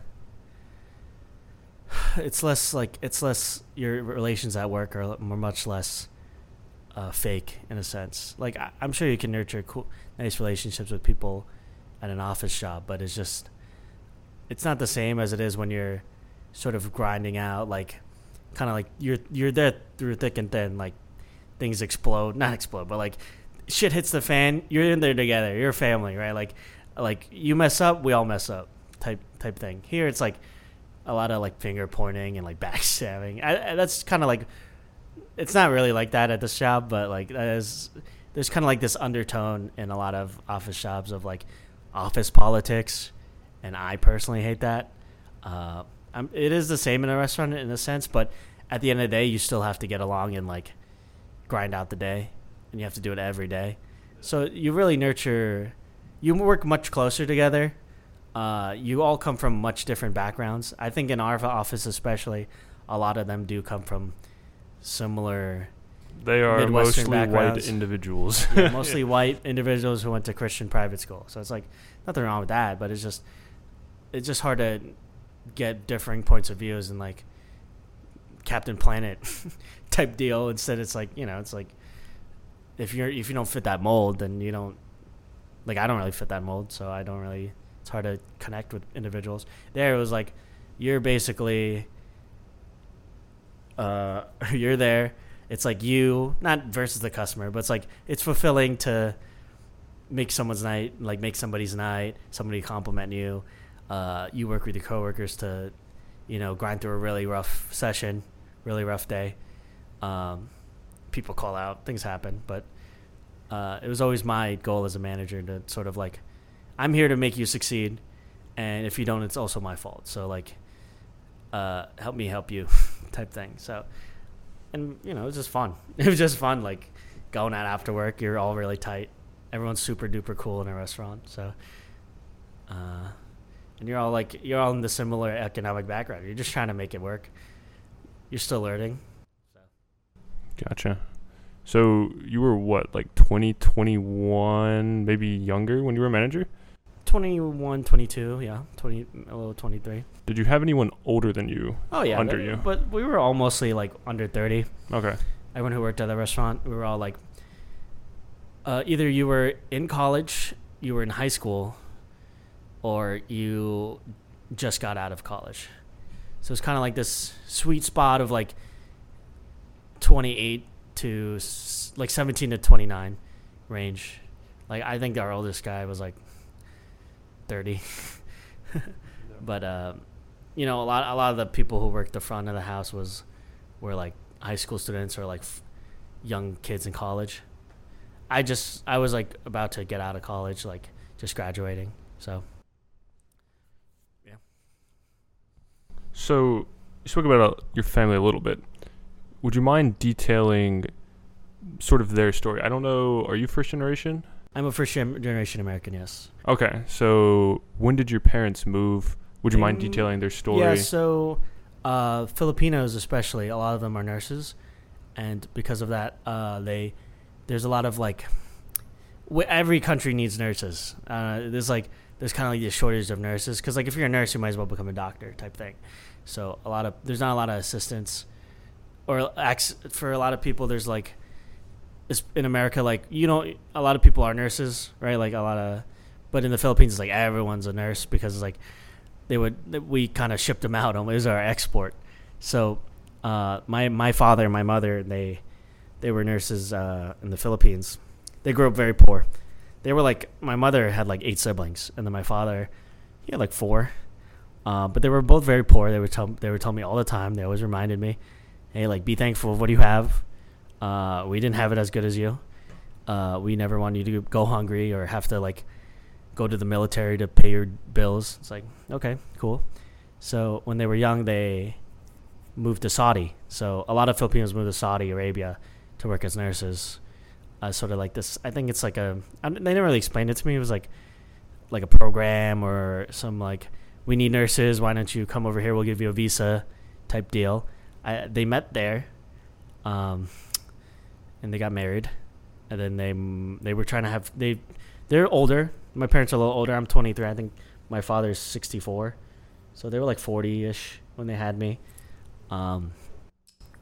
it's less like it's less your relations at work are, much less uh, fake in a sense. Like I, I'm sure you can nurture cool, nice relationships with people at an office job, but it's just it's not the same as it is when you're sort of grinding out like kind of like you're you're there through thick and thin like things explode not explode but like shit hits the fan you're in there together you're a family right? Like like you mess up we all mess up type type thing. Here it's like a lot of like finger pointing and like backstabbing. I, I, that's kind of like it's not really like that at this job but like that is there's kind of like this undertone in a lot of office jobs of like office politics and i personally hate that. Uh, um, it is the same in a restaurant in a sense, but at the end of the day, you still have to get along and like grind out the day, and you have to do it every day. So you really nurture. You work much closer together. Uh, you all come from much different backgrounds. I think in our office, especially, a lot of them do come from similar, They are Midwestern mostly white individuals. yeah, mostly white individuals who went to Christian private school. So it's like nothing wrong with that, but it's just it's just hard to get differing points of views and like Captain Planet type deal. Instead, it's like you know, it's like if you're if you don't fit that mold, then you don't like I don't really fit that mold, so I don't really. It's hard to connect with individuals. There, it was like you're basically uh, you're there. It's like you, not versus the customer, but it's like it's fulfilling to make someone's night, like make somebody's night, somebody compliment you. Uh, you work with your coworkers to, you know, grind through a really rough session, really rough day. Um, people call out, things happen, but uh, it was always my goal as a manager to sort of like, I'm here to make you succeed, and if you don't, it's also my fault. So like, uh, help me help you, type thing. So, and you know, it was just fun. It was just fun, like going out after work. You're all really tight. Everyone's super duper cool in a restaurant. So, uh, and you're all like you're all in the similar economic background. You're just trying to make it work. You're still learning. Gotcha. So you were what, like 20, maybe younger when you were a manager? 21, 22, yeah, 20, a little 23. Did you have anyone older than you? Oh yeah, Under but, you. But we were all mostly like under 30. Okay. Everyone who worked at the restaurant, we were all like, uh, either you were in college, you were in high school, or you just got out of college. So it's kind of like this sweet spot of like 28 to like 17 to 29 range. Like I think our oldest guy was like 30. but uh, you know, a lot a lot of the people who worked the front of the house was were like high school students or like f- young kids in college. I just I was like about to get out of college, like just graduating. So So you spoke about uh, your family a little bit. Would you mind detailing sort of their story? I don't know. Are you first generation? I'm a first generation American. Yes. Okay. So when did your parents move? Would you mind Um, detailing their story? Yeah. So uh, Filipinos, especially, a lot of them are nurses, and because of that, uh, they there's a lot of like w- every country needs nurses. Uh, there's like there's kind of like this shortage of nurses because like if you're a nurse, you might as well become a doctor type thing. So a lot of there's not a lot of assistance, or for a lot of people, there's like in America like you know a lot of people are nurses, right? Like a lot of, but in the Philippines, it's like everyone's a nurse because it's like they would we kind of shipped them out. It was our export. So uh, my my father and my mother they they were nurses uh, in the Philippines. They grew up very poor. They were like my mother had like eight siblings, and then my father he had like four. Uh, but they were both very poor. They were tell they were telling me all the time. They always reminded me, "Hey, like be thankful of what you have. Uh, we didn't have it as good as you. Uh, we never want you to go hungry or have to like go to the military to pay your bills." It's like okay, cool. So when they were young, they moved to Saudi. So a lot of Filipinos moved to Saudi Arabia to work as nurses. Uh, sort of like this. I think it's like a. I, they never really explained it to me. It was like, like a program or some like, we need nurses. Why don't you come over here? We'll give you a visa, type deal. I, they met there, um, and they got married, and then they they were trying to have they they're older. My parents are a little older. I'm 23. I think my father's 64, so they were like 40 ish when they had me. Um,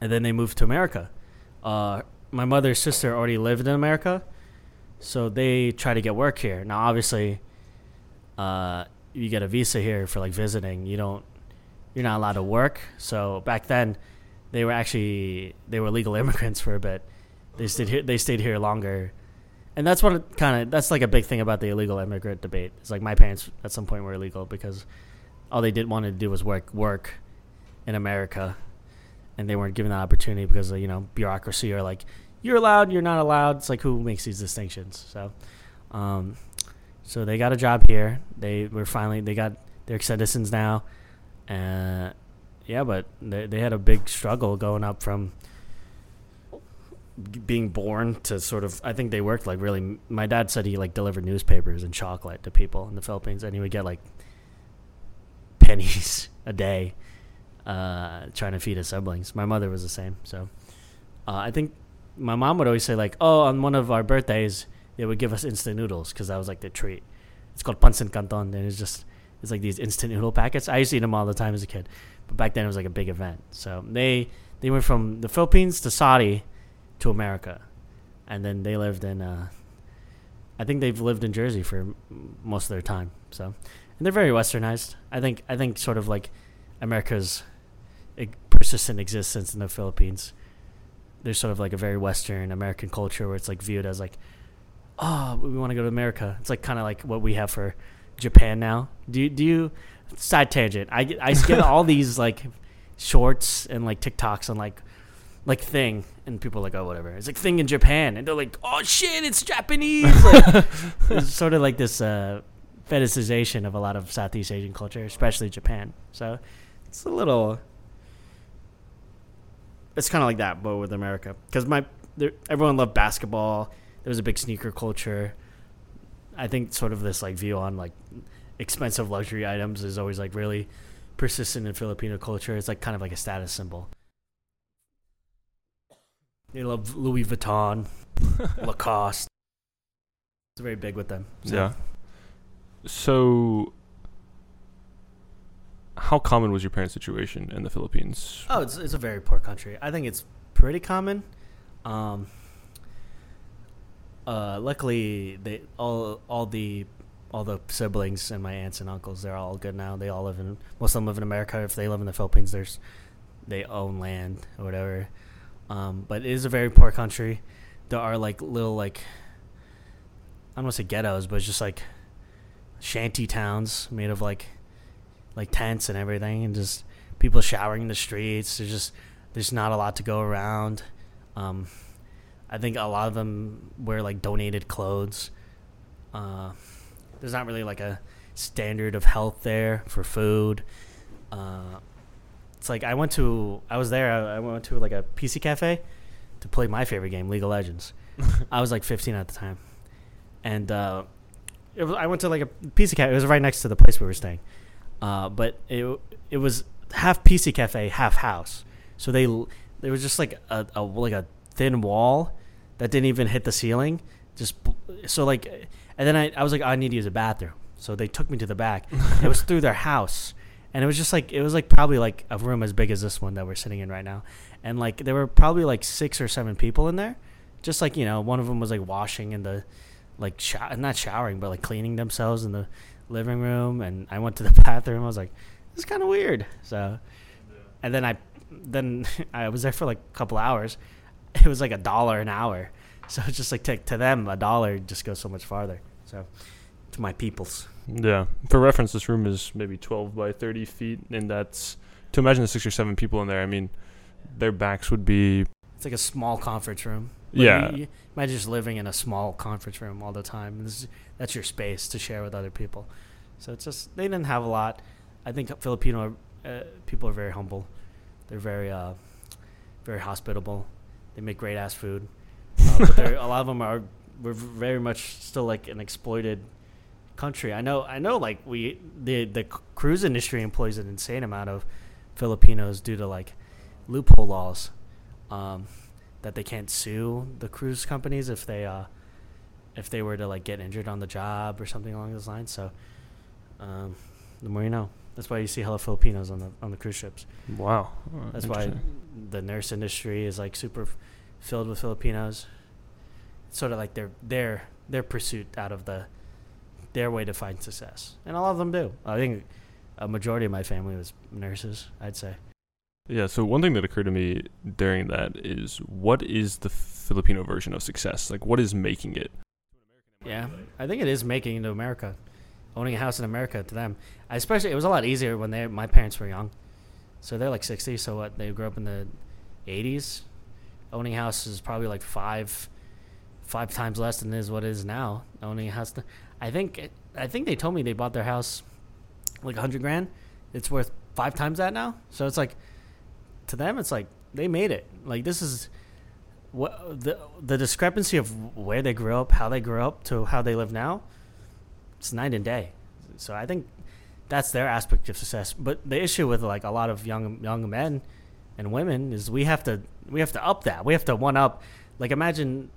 and then they moved to America. Uh, my mother's sister already lived in America, so they try to get work here. Now, obviously, uh, you get a visa here for like visiting. You don't, you're not allowed to work. So back then, they were actually they were legal immigrants for a bit. They stayed here. They stayed here longer, and that's what kind of that's like a big thing about the illegal immigrant debate. It's like my parents at some point were illegal because all they did wanted to do was work work in America, and they weren't given that opportunity because of you know bureaucracy or like you're allowed, you're not allowed. It's like who makes these distinctions? So, um, so they got a job here. They were finally they got their citizens now, and yeah, but they they had a big struggle going up from being born to sort of I think they worked like really my dad said he like delivered newspapers and chocolate to people in the Philippines and he would get like pennies a day uh, trying to feed his siblings. My mother was the same. So uh, I think my mom would always say like, "Oh, on one of our birthdays, they would give us instant noodles because that was like the treat." It's called pancit canton, and it's just it's like these instant noodle packets. I used to eat them all the time as a kid, but back then it was like a big event. So they they went from the Philippines to Saudi to America, and then they lived in. Uh, I think they've lived in Jersey for most of their time. So, and they're very westernized. I think I think sort of like America's persistent existence in the Philippines. There's sort of like a very Western American culture where it's like viewed as like, oh, we want to go to America. It's like kind of like what we have for Japan now. Do you, do you side tangent? I get, I get all these like shorts and like TikToks on like like thing and people are like oh whatever it's like thing in japan and they're like oh shit it's japanese like, it's sort of like this uh, fetishization of a lot of southeast asian culture especially japan so it's a little it's kind of like that, but with America, because my everyone loved basketball. There was a big sneaker culture. I think sort of this like view on like expensive luxury items is always like really persistent in Filipino culture. It's like kind of like a status symbol. They love Louis Vuitton, Lacoste. It's very big with them. So. Yeah. So how common was your parents' situation in the Philippines? Oh, it's it's a very poor country. I think it's pretty common. Um, uh, luckily, they all all the all the siblings and my aunts and uncles they're all good now. They all live in most of them live in America. If they live in the Philippines, there's they own land or whatever. Um, but it is a very poor country. There are like little like I don't want to say ghettos, but it's just like shanty towns made of like like tents and everything, and just people showering in the streets. There's just there's not a lot to go around. Um, I think a lot of them wear like donated clothes. Uh, there's not really like a standard of health there for food. Uh, it's like I went to I was there. I, I went to like a PC cafe to play my favorite game, League of Legends. I was like 15 at the time, and uh, was, I went to like a PC cafe. It was right next to the place we were staying. Uh, but it it was half PC cafe, half house. So they there was just like a, a like a thin wall that didn't even hit the ceiling. Just so like, and then I, I was like, oh, I need to use a bathroom. So they took me to the back. it was through their house, and it was just like it was like probably like a room as big as this one that we're sitting in right now, and like there were probably like six or seven people in there. Just like you know, one of them was like washing in the, like shower, not showering, but like cleaning themselves in the living room, and I went to the bathroom. I was like, "This is kind of weird." So, and then I then I was there for like a couple hours. It was like a dollar an hour, so it's just like to, to them a dollar just goes so much farther. So, to my peoples. Yeah. For reference, this room is maybe 12 by 30 feet, and that's to imagine the six or seven people in there. I mean, their backs would be. It's like a small conference room. Like, Yeah. you- you- imagine just living in a small conference room all the time. This is, that's your space to share with other people. So it's just they didn't have a lot. I think Filipino uh, people are very humble. They're very uh, very hospitable. They make great ass food. Uh, but a lot of them are we're very much still like an exploited country. I know. I know. Like we the the cruise industry employs an insane amount of Filipinos due to like loophole laws um, that they can't sue the cruise companies if they uh, if they were to like get injured on the job or something along those lines. So um, the more you know. That's why you see hella Filipinos on the on the cruise ships. Wow. Uh, That's why the nurse industry is like super f- filled with Filipinos. It's sort of like their their their pursuit out of the their way to find success, and a lot of them do. I think a majority of my family was nurses. I'd say. Yeah, so one thing that occurred to me during that is what is the Filipino version of success? Like, what is making it? Yeah, I think it is making it into America, owning a house in America to them. Especially, it was a lot easier when they my parents were young, so they're like sixty. So what? They grew up in the eighties. Owning a house is probably like five, five times less than is what it is now. Owning a house, I think, I think they told me they bought their house like a hundred grand. It's worth five times that now. So it's like, to them, it's like they made it. Like this is what the the discrepancy of where they grew up, how they grew up, to how they live now, it's night and day. So I think that's their aspect of success. But the issue with like a lot of young young men and women is we have to we have to up that. We have to one up. Like imagine,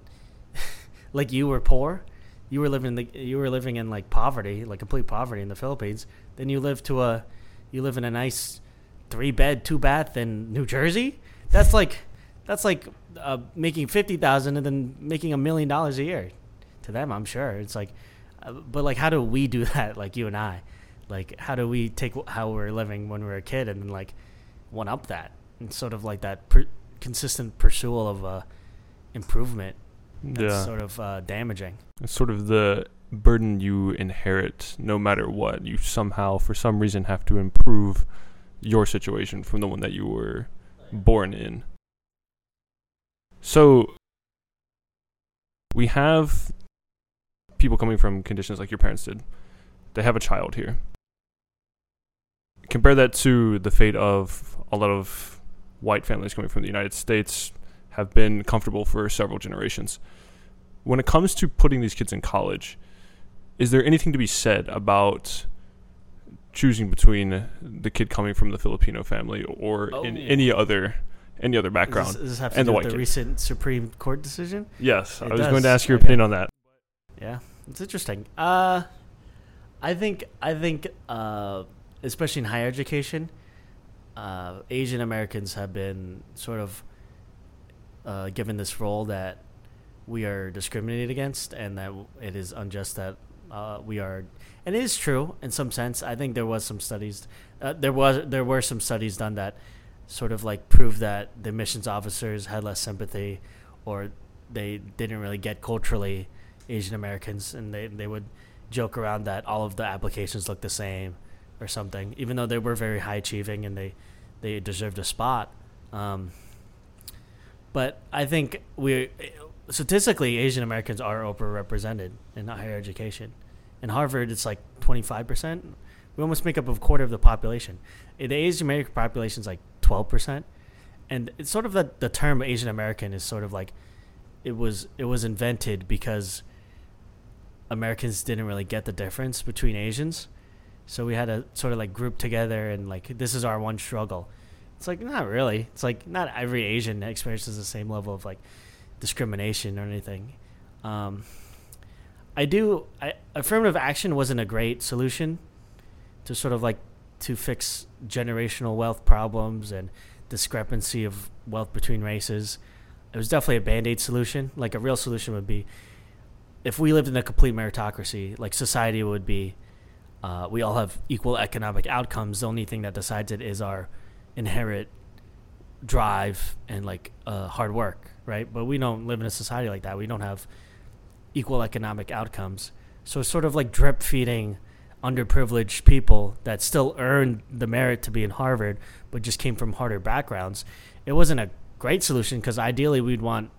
like you were poor, you were living the, you were living in like poverty, like complete poverty in the Philippines. Then you live to a you live in a nice three bed, two bath in New Jersey. That's like that's like uh, making fifty thousand and then making a million dollars a year. To them, I'm sure it's like, uh, but like, how do we do that? Like you and I, like, how do we take how we're living when we're a kid and then like one up that and sort of like that per- consistent pursuit of uh, improvement? That's yeah. sort of uh, damaging. It's sort of the burden you inherit no matter what. You somehow, for some reason, have to improve your situation from the one that you were born in. So, we have people coming from conditions like your parents did. They have a child here. Compare that to the fate of a lot of white families coming from the United States have been comfortable for several generations when it comes to putting these kids in college, is there anything to be said about choosing between the kid coming from the Filipino family or oh, in Oh. any other any other Does background? this, does this have to and the do white with the kid. recent Supreme Court decision? yes, I It was going to ask your Okay. opinion on that. Yeah, it's interesting. Uh, I think I think uh, especially in higher education, uh, Asian Americans have been sort of uh, given this role that we are discriminated against, and that it is unjust that uh, we are. And it is true in some sense. I think there was some studies. Uh, there was there were some studies done that sort of like proved that the missions officers had less sympathy, or they didn't really get culturally Asian Americans, and they they would joke around that all of the applications look the same or something, even though they were very high achieving and they they deserved a spot. Um, but I think we statistically Asian Americans are overrepresented in higher education. In Harvard, it's like twenty five percent. We almost make up a quarter of the population. The Asian American population is like twelve percent, and it's sort of that the term Asian American is sort of like it was it was invented because Americans didn't really get the difference between Asians. So we had to sort of like group together and like this is our one struggle. It's like not really. It's like not every Asian experiences the same level of like discrimination or anything. Um, I do. I, affirmative action wasn't a great solution to sort of like to fix generational wealth problems and discrepancy of wealth between races. It was definitely a band aid solution. Like a real solution would be if we lived in a complete meritocracy, like society would be, uh, we all have equal economic outcomes. The only thing that decides it is our inherent drive and like uh, hard work, right? But we don't live in a society like that. We don't have equal economic outcomes. So it's sort of like drip feeding underprivileged people that still earned the merit to be in Harvard, but just came from harder backgrounds. It wasn't a great solution because ideally we'd want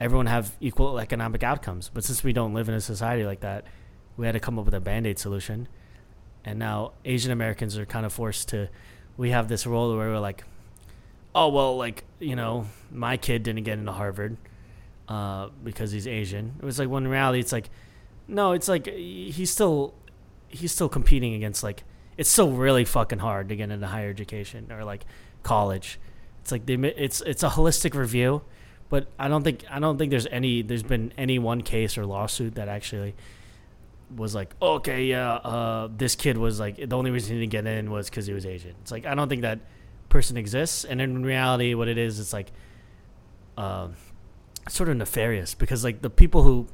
everyone have equal economic outcomes. But since we don't live in a society like that, we had to come up with a band aid solution. And now Asian Americans are kind of forced to, we have this role where we're like, oh, well, like, you know, my kid didn't get into Harvard uh, because he's Asian. It was like, when in reality, it's like, no, it's like he's still he's still competing against like it's still really fucking hard to get into higher education or like college. It's like they it's it's a holistic review, but I don't think I don't think there's any there's been any one case or lawsuit that actually was like okay yeah uh, this kid was like the only reason he didn't get in was because he was Asian. It's like I don't think that person exists, and in reality, what it is, it's like uh, sort of nefarious because like the people who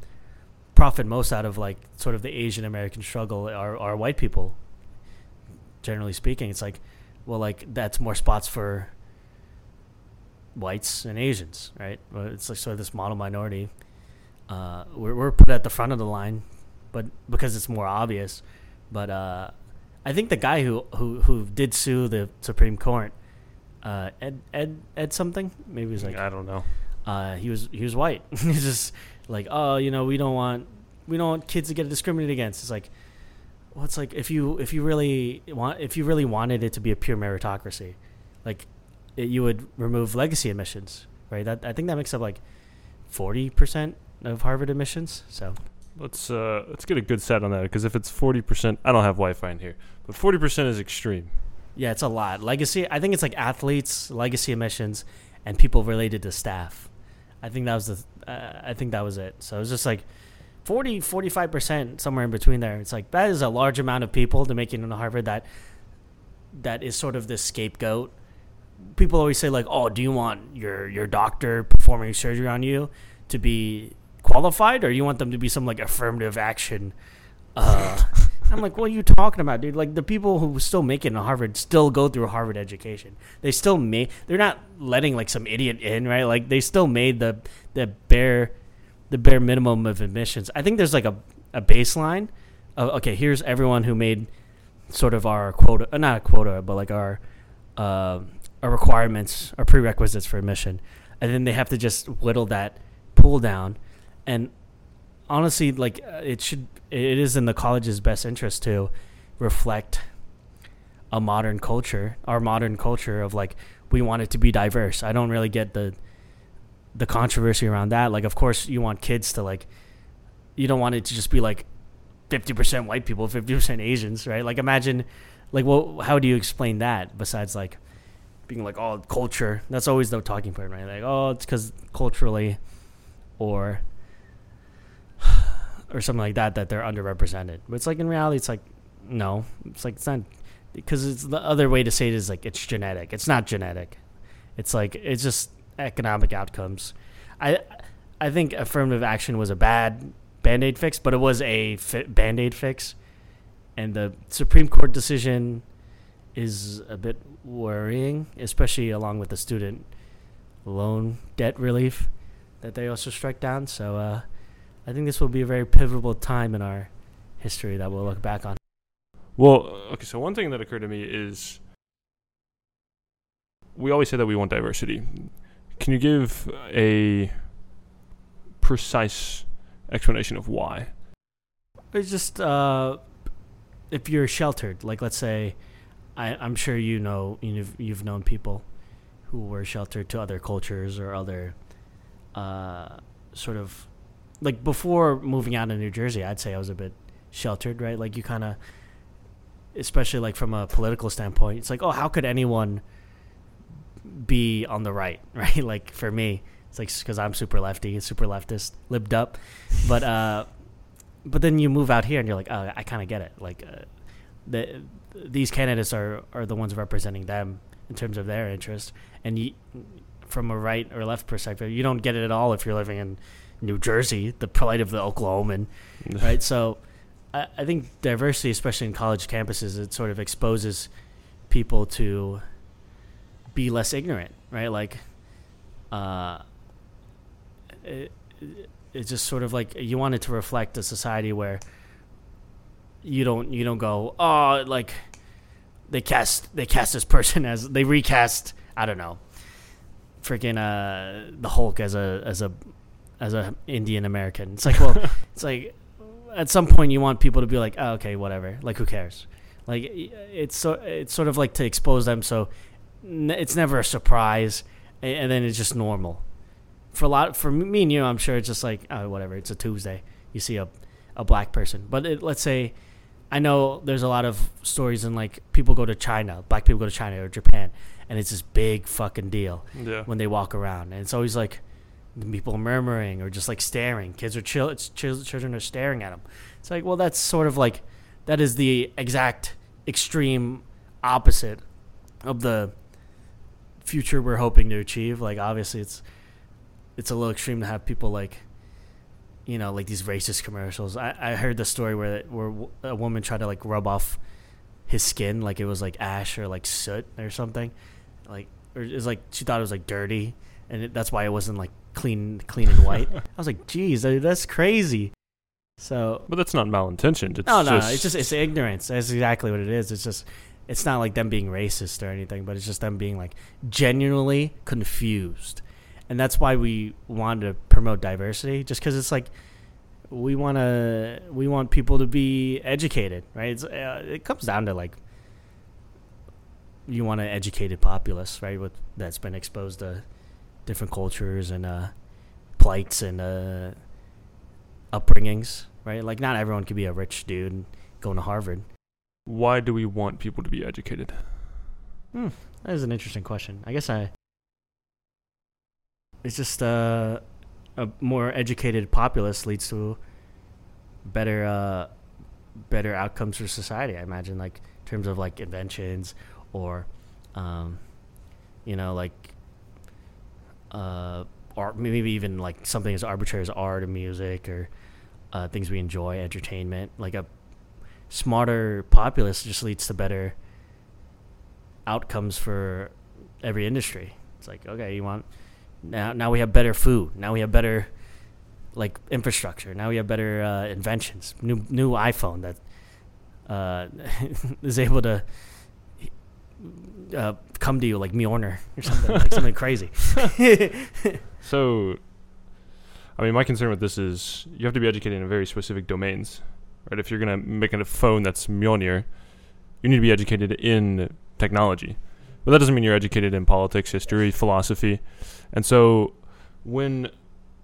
profit most out of like sort of the Asian American struggle are, are white people. Generally speaking, it's like, well, like that's more spots for whites and Asians, right? It's like sort of this model minority. Uh, we're we're put at the front of the line, but because it's more obvious. But uh, I think the guy who who who did sue the Supreme Court, uh, Ed Ed Ed something, maybe he was like I don't know. Uh, he was he was white. He's just like, oh, you know, we don't want we don't want kids to get discriminated against. It's like, well, it's like if you if you really want if you really wanted it to be a pure meritocracy, like you would remove legacy admissions, right? That I think that makes up like forty percent of Harvard admissions. So let's uh, let's get a good set on that because if it's forty percent, I don't have Wi-Fi in here, but forty percent is extreme. Yeah, it's a lot. Legacy, I think it's like athletes, legacy admissions, and people related to staff. I think that was the uh, I think that was it. So it was just like 40 45% somewhere in between there. It's like that is a large amount of people to make it into Harvard that that is sort of the scapegoat. People always say like, "Oh, do you want your your doctor performing surgery on you to be qualified or you want them to be some like affirmative action uh I'm like, what are you talking about, dude? Like the people who still make it in Harvard still go through Harvard education. They still made. They're not letting like some idiot in, right? Like they still made the the bare the bare minimum of admissions. I think there's like a a baseline. Of, okay, here's everyone who made sort of our quota, not a quota, but like our uh, our requirements, our prerequisites for admission, and then they have to just whittle that pool down. And honestly, like uh, it should it is in the college's best interest to reflect a modern culture, our modern culture of like we want it to be diverse. I don't really get the the controversy around that. Like, of course, you want kids to like, you don't want it to just be like fifty percent white people, fifty percent Asians, right? Like, imagine, like, well, how do you explain that besides like being like, oh, culture? That's always the talking point, right? Like, oh, it's because culturally, or or something like that that they're underrepresented. But it's like in reality, it's like no, it's like it's not because it's the other way to say it is like it's genetic. It's not genetic. It's like it's just economic outcomes. I I think affirmative action was a bad band aid fix, but it was a band aid fix, and the Supreme Court decision is a bit worrying, especially along with the student loan debt relief that they also struck down. So. Uh, I think this will be a very pivotal time in our history that we'll look back on. Well, okay, so one thing that occurred to me is we always say that we want diversity. Can you give a precise explanation of why? It's just uh, if you're sheltered, like let's say, I, I'm sure you know you've you've known people who were sheltered to other cultures or other uh, sort of like before moving out of New Jersey, I'd say I was a bit sheltered, right? Like you kind of, especially like from a political standpoint, it's like, oh, how could anyone be on the right, right? like for me, it's like because I'm super lefty, super leftist, libbed up, but uh, but then you move out here and you're like, oh, I kind of get it. Like uh, the these candidates are are the ones representing them in terms of their interest, and you, from a right or left perspective, you don't get it at all if you're living in New Jersey, the plight of the Oklahoman, right? So I, I think diversity, especially in college campuses, it sort of exposes people to be less ignorant, right? Like, uh, it, it's just sort of like you want it to reflect a society where you don't you don't go oh like they cast they cast this person as they recast I don't know freaking uh the Hulk as a as a as a Indian American. It's like well it's like at some point you want people to be like oh, okay whatever like who cares? Like it's so it's sort of like to expose them so it's never a surprise and then it's just normal. For a lot for me and you I'm sure it's just like oh whatever it's a Tuesday you see a a black person. But it, let's say I know there's a lot of stories and like people go to China, black people go to China or Japan, and it's this big fucking deal Yeah. when they walk around, and it's always like people murmuring or just like staring. Kids are chill, chil- children are staring at them. It's like, well, that's sort of like that is the exact extreme opposite of the future we're hoping to achieve. Like, obviously, it's it's a little extreme to have people like you know, like these racist commercials. I, I heard the story where where a woman tried to like rub off his skin like it was like ash or like soot or something, like or it's like she thought it was like dirty, and it, that's why it wasn't like clean clean and white. I was like, geez, that's crazy. So But that's not malintentioned. It's no, no, just, no, it's just it's ignorance. That's exactly what it is. It's just it's not like them being racist or anything, but it's just them being like genuinely confused, and that's why we wanted to promote diversity, just because it's like we want to we want people to be educated, right? It's, uh, it comes down to like you want an educated populace, right? With that's been exposed to different cultures and uh, plights and uh, upbringings, right? Like not everyone could be a rich dude going to Harvard. why do we want people to be educated? That is an interesting question. I guess I. It's just uh, a more educated populace leads to better, uh, better outcomes for society. I imagine, like in terms of like inventions, or, um, you know, like, uh, art. Maybe even like something as arbitrary as art and music, or uh, things we enjoy, entertainment. Like a smarter populace just leads to better outcomes for every industry. It's like, okay, you want now now we have better food. Now we have better like infrastructure. Now we have better uh, inventions. New new iPhone that uh, is able to uh, come to you like Mjolnir or something like something crazy. So, I mean, my concern with this is you have to be educated in very specific domains, right? If you're gonna make a phone that's Mjolnir, you need to be educated in technology, but that doesn't mean you're educated in politics, history, philosophy, and so when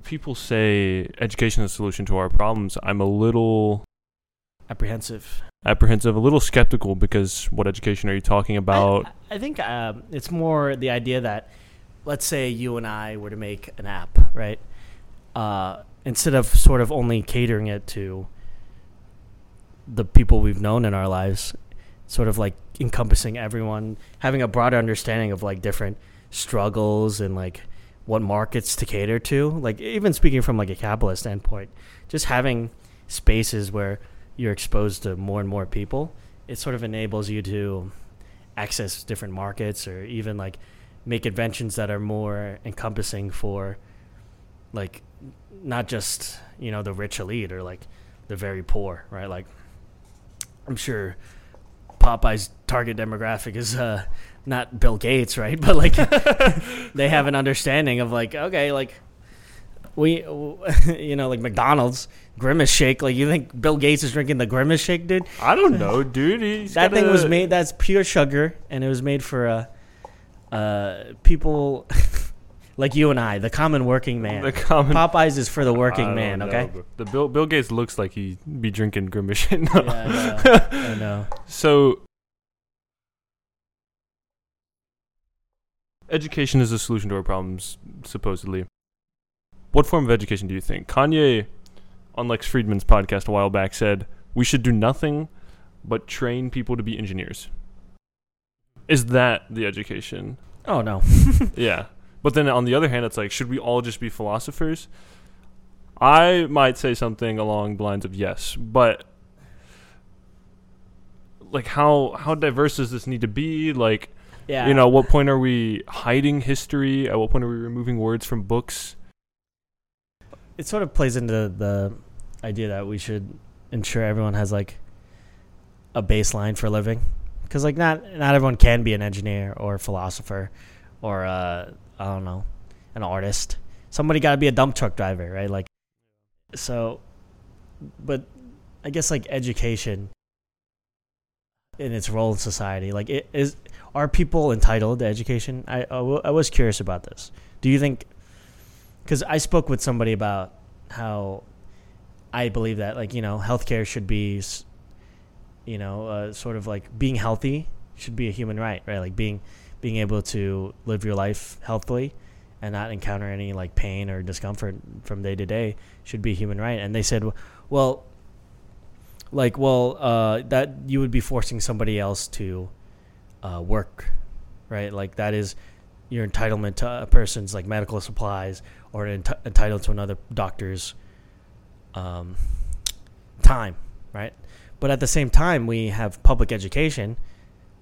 people say education is a solution to our problems, I'm a little Apprehensive. apprehensive, a little skeptical because what education are you talking about? I, I think um, it's more the idea that, let's say you and I were to make an app, right? Uh, instead of sort of only catering it to the people we've known in our lives, sort of like encompassing everyone, having a broader understanding of like different struggles and like what markets to cater to. Like even speaking from like a capitalist standpoint, just having spaces where you're exposed to more and more people, it sort of enables you to access different markets or even like make inventions that are more encompassing for like not just you know the rich elite or like the very poor right like i'm sure popeye's target demographic is uh not bill gates right but like they have an understanding of like okay like we you know like mcdonald's grimace shake like you think bill gates is drinking the grimace shake dude I don't know, dude. He's that thing was made. That's pure sugar, and it was made for uh, uh, people like you and I, the common working man. The common Popeyes is for the working man. know, Okay. The Bill Bill Gates looks like he be drinking grimace. No. Yeah, I know. I know. So education is a solution to our problems, supposedly. What form of education do you think? Kanye on Lex Fridman's podcast a while back said we should do nothing but train people to be engineers. Is that the education? Oh no. Yeah. But then on the other hand, it's like, should we all just be philosophers? I might say something along the lines of yes, but like how how diverse does this need to be? Like, Yeah. you know, at what point are we hiding history? At what point are we removing words from books? it sort of plays into the idea that we should ensure everyone has like a baseline for a living because like not not everyone can be an engineer or a philosopher or uh, I don't know an artist. Somebody got to be a dump truck driver, right? Like so, but I guess like education in its role in society, like it is are people entitled to education? I I, w- I was curious about this. Do you think? Because I spoke with somebody about how I believe that like you know healthcare should be you know, uh, sort of like being healthy should be a human right, right? Like being being able to live your life healthily and not encounter any like pain or discomfort from day to day should be a human right. And they said, well, like, well, uh, that you would be forcing somebody else to uh, work, right? Like that is your entitlement to a person's like medical supplies or ent- entitled to another doctor's um, time, right? But at the same time, we have public education,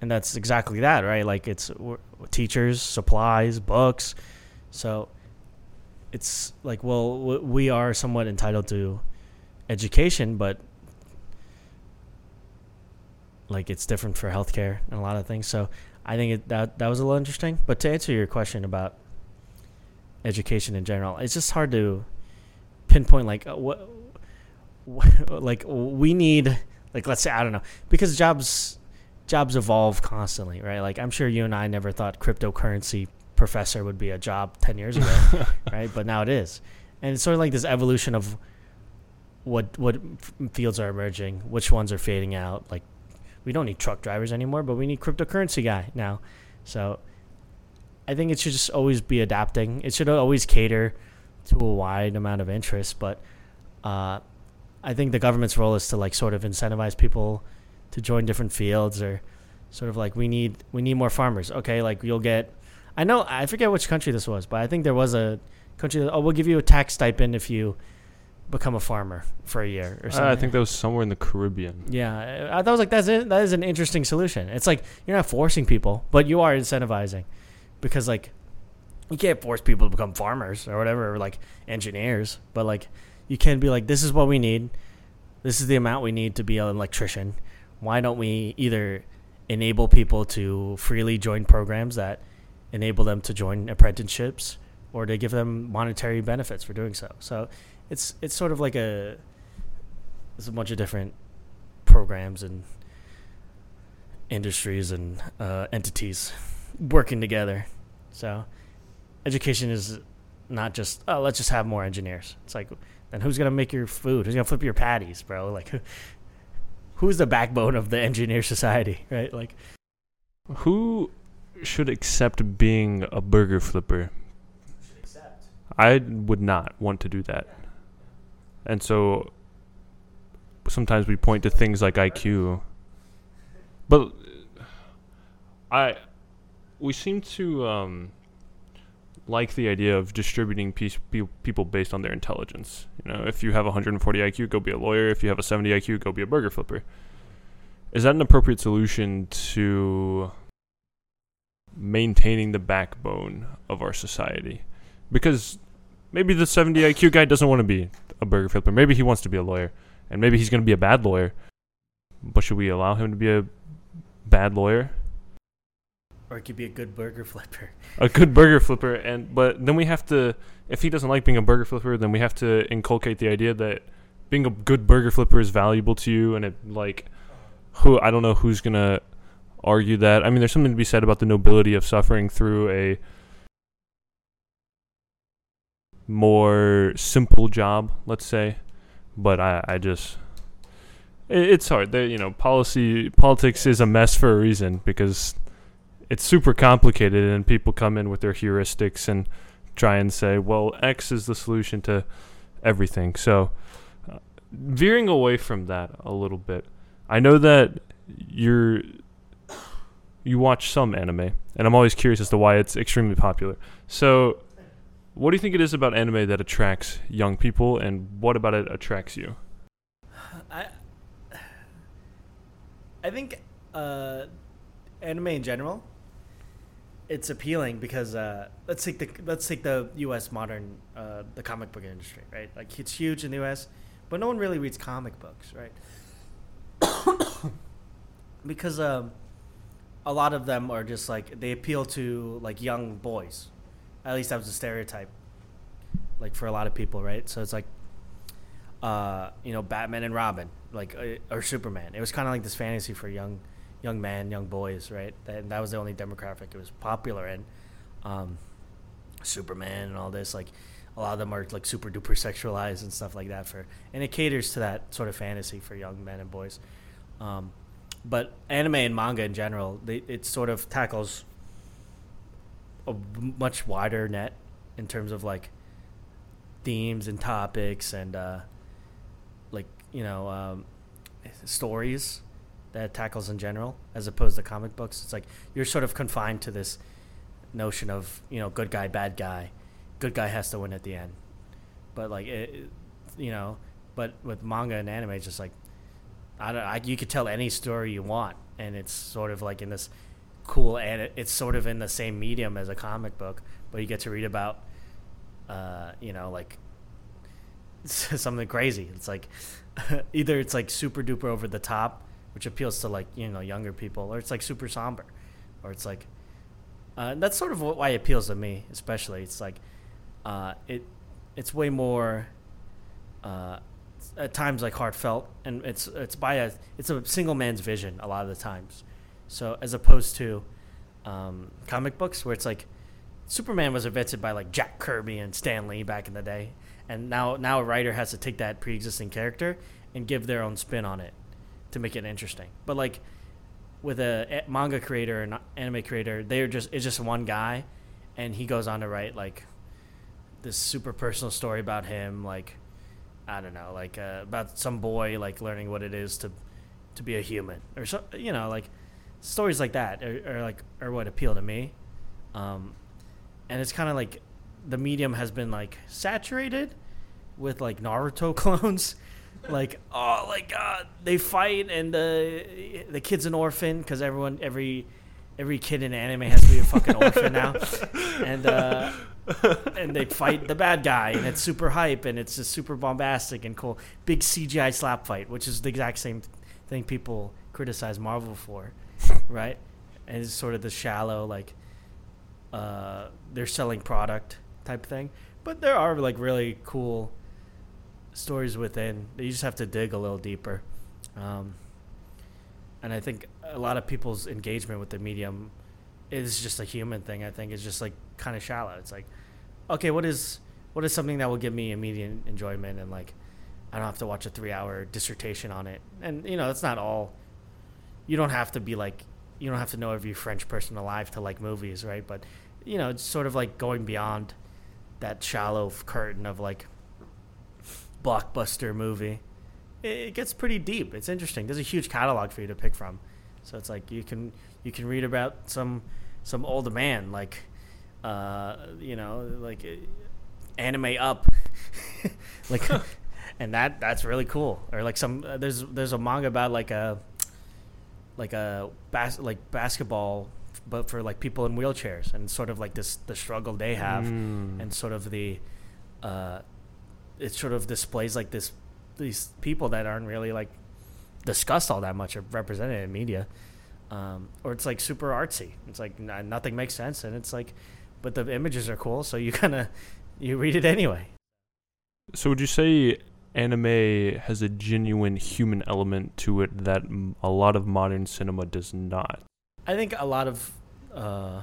and that's exactly that, right? Like it's teachers, supplies, books. So it's like, well, we are somewhat entitled to education, but like it's different for healthcare and a lot of things. So I think it, that that was a little interesting. But to answer your question about education in general, it's just hard to pinpoint like uh, what, what like we need like let's say I don't know because jobs jobs evolve constantly, right? Like I'm sure you and I never thought cryptocurrency professor would be a job 10 years ago, right? But now it is. And it's sort of like this evolution of what what fields are emerging, which ones are fading out. Like we don't need truck drivers anymore, but we need cryptocurrency guy now. So I think it should just always be adapting. It should always cater to a wide amount of interest, but uh, I think the government's role is to like sort of incentivize people to join different fields or sort of like we need we need more farmers. Okay, like you'll get I know I forget which country this was, but I think there was a country that oh we'll give you a tax stipend if you become a farmer for a year or something. Uh, I think that was somewhere in the Caribbean. Yeah, I, I was like that's it, that is an interesting solution. It's like you're not forcing people, but you are incentivizing because like you can't force people to become farmers or whatever or like engineers, but like you can be like, this is what we need. This is the amount we need to be an electrician. Why don't we either enable people to freely join programs that enable them to join apprenticeships or to give them monetary benefits for doing so? So it's it's sort of like a there's a bunch of different programs and industries and uh, entities working together. So education is not just oh let's just have more engineers. It's like then who's gonna make your food? Who's gonna flip your patties, bro? Like, who's the backbone of the engineer society, right? Like, who should accept being a burger flipper? I would not want to do that, and so sometimes we point to things like IQ, but I we seem to um, like the idea of distributing piece, pe- people based on their intelligence. You know, if you have 140 IQ, go be a lawyer. If you have a 70 IQ, go be a burger flipper. Is that an appropriate solution to maintaining the backbone of our society? Because maybe the 70 IQ guy doesn't want to be a burger flipper. Maybe he wants to be a lawyer, and maybe he's going to be a bad lawyer. But should we allow him to be a bad lawyer? Or it could be a good burger flipper. A good burger flipper, and but then we have to. If he doesn't like being a burger flipper, then we have to inculcate the idea that being a good burger flipper is valuable to you, and it like who I don't know who's gonna argue that. I mean, there's something to be said about the nobility of suffering through a more simple job, let's say. But I, I just it's hard. They, you know, policy politics is a mess for a reason because it's super complicated and people come in with their heuristics and try and say, well, X is the solution to everything. So, uh, veering away from that a little bit, I know that you're you watch some anime, and I'm always curious as to why it's extremely popular. So, what do you think it is about anime that attracts young people, and what about it attracts you? I I think uh, anime in general it's appealing because uh, let's take the let's take the U.S. modern uh, the comic book industry, right? Like it's huge in the U.S., but no one really reads comic books, right? because um, a lot of them are just like they appeal to like young boys. At least that was a stereotype, like for a lot of people, right? So it's like, uh, you know, Batman and Robin, like uh, or Superman. It was kind of like this fantasy for young, young man, young boys, right? And that was the only demographic it was popular in. Um, Superman and all this, like a lot of them are like super duper sexualized and stuff like that for, and it caters to that sort of fantasy for young men and boys. Um, but anime and manga in general, they, it sort of tackles a much wider net in terms of like themes and topics and uh, like you know um, stories that tackles in general, as opposed to comic books. It's like you're sort of confined to this notion of you know good guy, bad guy. Good guy has to win at the end, but like it, you know, but with manga and anime, it's just like I don't. I, you could tell any story you want, and it's sort of like in this cool, and it, it's sort of in the same medium as a comic book, but you get to read about, uh, you know, like something crazy. It's like either it's like super duper over the top, which appeals to like you know younger people, or it's like super somber, or it's like uh, that's sort of why it appeals to me, especially. It's like uh, it it's way more. Uh, at times like heartfelt, and it's it's by a it's a single man's vision a lot of the times. So as opposed to um, comic books where it's like Superman was invented by like Jack Kirby and Stan Lee back in the day, and now now a writer has to take that pre-existing character and give their own spin on it to make it interesting. But like with a manga creator and anime creator, they're just it's just one guy, and he goes on to write like this super personal story about him, like I don't know, like uh, about some boy like learning what it is to to be a human, or so you know, like stories like that are, are like are what appeal to me. Um, and it's kind of like the medium has been like saturated with like Naruto clones. like oh like god they fight and the the kid's an orphan because everyone every every kid in anime has to be a fucking orphan now and uh and they fight the bad guy, and it's super hype, and it's just super bombastic and cool. Big CGI slap fight, which is the exact same thing people criticize Marvel for, right? And it's sort of the shallow, like, uh, they're selling product type thing. But there are like really cool stories within. You just have to dig a little deeper. Um, and I think a lot of people's engagement with the medium is just a human thing. I think it's just like kind of shallow. It's like, okay, what is what is something that will give me immediate enjoyment and like I don't have to watch a three hour dissertation on it. And you know, that's not all. You don't have to be like you don't have to know every French person alive to like movies, right? But you know, it's sort of like going beyond that shallow curtain of like blockbuster movie. It gets pretty deep. It's interesting. There's a huge catalog for you to pick from. So it's like you can you can read about some some old man like uh, you know, like uh, anime up, like, and that that's really cool. Or like some uh, there's there's a manga about like a like a bas- like basketball, but for like people in wheelchairs and sort of like this the struggle they have mm. and sort of the uh, it sort of displays like this these people that aren't really like discussed all that much or represented in media. Um, or it's like super artsy. It's like n- nothing makes sense, and it's like but the images are cool, so you kind of you read it anyway. So would you say anime has a genuine human element to it that a lot of modern cinema does not? I think a lot of uh,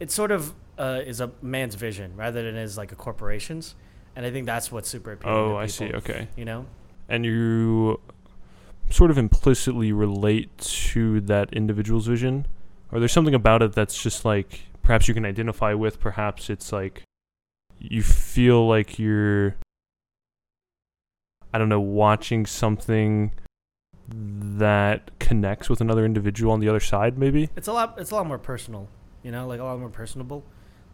it sort of uh, is a man's vision rather than is like a corporation's, and I think that's what's super appealing. Oh, I see. Okay, you know, and you sort of implicitly relate to that individual's vision, or there's something about it that's just like perhaps you can identify with. Perhaps it's like you feel like you're, I don't know, watching something that connects with another individual on the other side. Maybe it's a lot. It's a lot more personal. You know, like a lot more personable.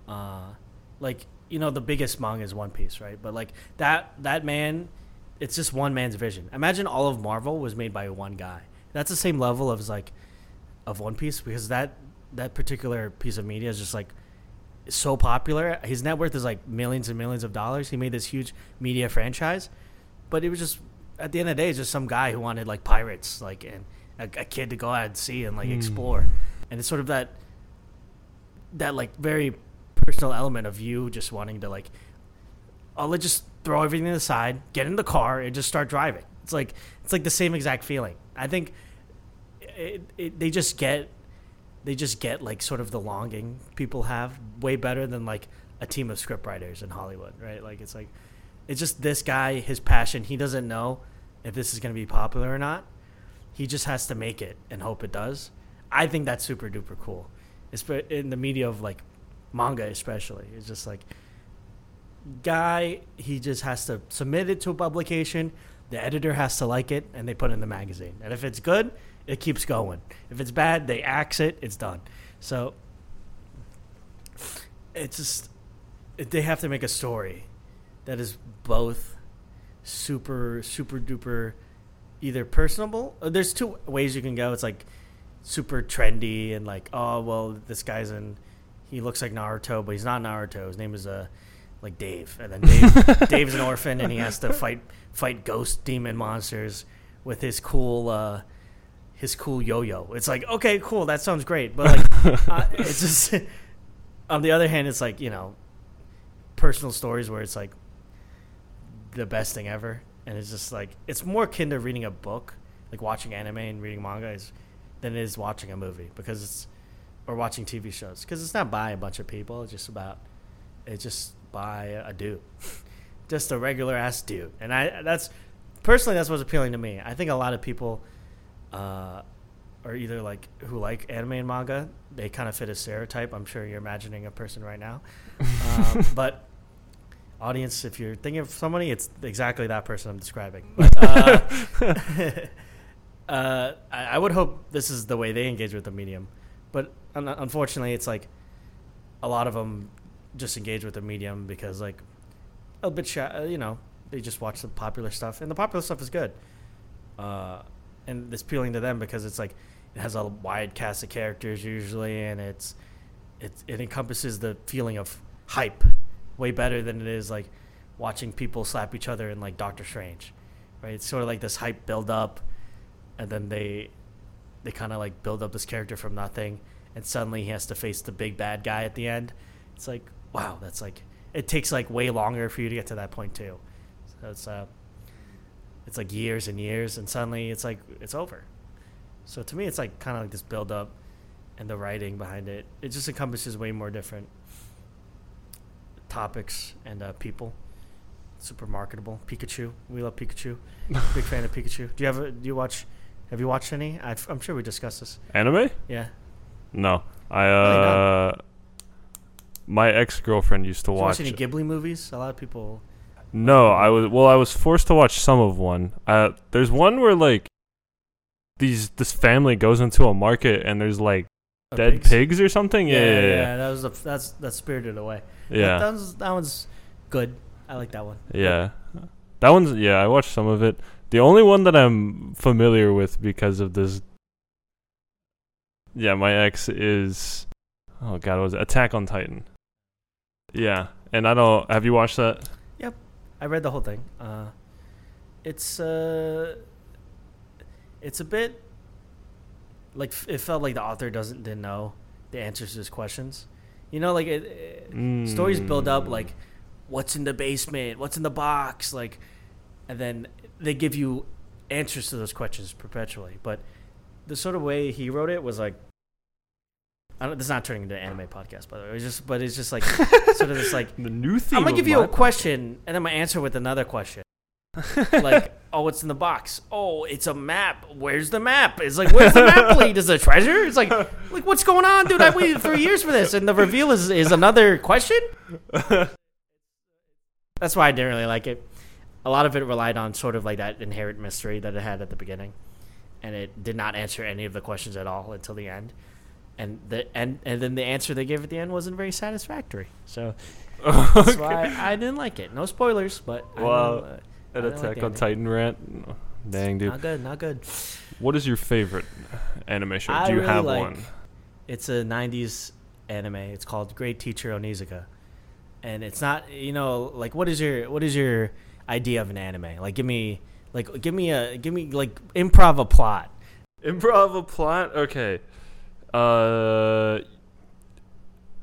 Uh, like you know, the biggest manga is One Piece, right? But like that that man, it's just one man's vision. Imagine all of Marvel was made by one guy. That's the same level of like of One Piece because that that particular piece of media is just like so popular. His net worth is like millions and millions of dollars. He made this huge media franchise, but it was just at the end of the day, it's just some guy who wanted like pirates, like and a, a kid to go out and see and like Hmm. explore. And it's sort of that that like very personal element of you just wanting to like oh let's just throw everything aside, get in the car and just start driving. It's like it's like the same exact feeling. I think it, it, they just get they just get like sort of the longing people have way better than like a team of scriptwriters in Hollywood, right? Like it's like it's just this guy, his passion. He doesn't know if this is going to be popular or not. He just has to make it and hope it does. I think that's super duper cool. It's in the media of like manga, especially. It's just like guy. He just has to submit it to a publication. The editor has to like it, and they put it in the magazine. And if it's good, it keeps going. If it's bad, they axe it. It's done. So it's just they have to make a story that is both super super duper either personable. uh, There's two ways you can go. It's like super trendy and like oh well this guy's in he looks like Naruto but he's not Naruto. His name is uh like Dave and then Dave Dave's an orphan and he has to fight fight ghost demon monsters with his cool uh his cool yo-yo. It's like okay cool that sounds great but like uh, it's just on the other hand it's like you know personal stories where it's like the best thing ever. And it's just like it's more akin to reading a book like watching anime and reading manga is than it is watching a movie because it's or watching tv shows. Because it's not by a bunch of people it's just about it's just by a dude. Just a regular ass dude. And i that's personally that's what's appealing to me. I think a lot of people uh are either like who like anime and manga they kind of fit a stereotype. I'm sure you're imagining a person right now. Um, but audience, if you're thinking of somebody, it's exactly that person I'm describing. But, uh, uh, I, I would hope this is the way they engage with the medium, but un- unfortunately, it's like a lot of them just engage with the medium because like a bit, shy, uh, you know, they just watch the popular stuff, and the popular stuff is good, uh, and it's appealing to them because it's like it has a wide cast of characters usually, and it's it it encompasses the feeling of hype way better than it is like watching people slap each other in like Doctor Strange, right? It's sort of like this hype build up, and then they they kind of like build up this character from nothing, and suddenly he has to face the big bad guy at the end. It's like wow, that's like it takes like way longer for you to get to that point too. So it's uh, it's like years and years, and suddenly it's like it's over. So to me, it's like kind of like this build up, and the writing behind it. It just encompasses way more different topics and uh, people. Super marketable. Pikachu. We love Pikachu. Big fan of Pikachu. Do you have? A, do you watch? Have you watched any? i am sure we discussed this. Anime? Yeah. No. I uh my ex-girlfriend used to Did you watch any Ghibli movies? A lot of people. No, I was well I was forced to watch some of one. Uh there's one where like these this family goes into a market and there's like dead pigs, or something. Yeah, yeah, yeah. That was a, that's that's Spirited Away. Yeah. That, one's that one's good. I like that one. Yeah. That one's yeah, I watched some of it. The only one that I'm familiar with because of this Yeah, my ex is Oh god, what was it? Attack on Titan. Yeah. And I don't have you watched that? Yep, I read the whole thing. Uh, it's uh, it's a bit like it felt like the author doesn't didn't know the answers to his questions. You know, like it, it- stories build up Mm. like what's in the basement, what's in the box, like, and then they give you answers to those questions perpetually. But the sort of way he wrote it was like. I don't, this is not turning into an anime podcast, by the way. It's just, but it's just like sort of this like the new theme. I'm gonna give you my a question, and then I'm gonna answer with another question. Like, oh, what's in the box? Oh, it's a map. Where's the map? It's like, where's the map lead? Is it a treasure? It's like, like what's going on, dude? I waited three years for this, and the reveal is is another question. That's why I didn't really like it. A lot of it relied on sort of like that inherent mystery that it had at the beginning, and it did not answer any of the questions at all until the end. And the and and then the answer they gave at the end wasn't very satisfactory. So that's why I didn't like it. No spoilers, but didn't, uh, An Attack on. Titan rant. Dang, dude. not good, not good. What is your favorite anime show? I Do you really have like- one? It's a '90s anime. It's called Great Teacher Onizuka, and it's not you know like what is your what is your idea of an anime? Like give me like give me a give me like improv a plot. Improv a plot. Okay. Uh.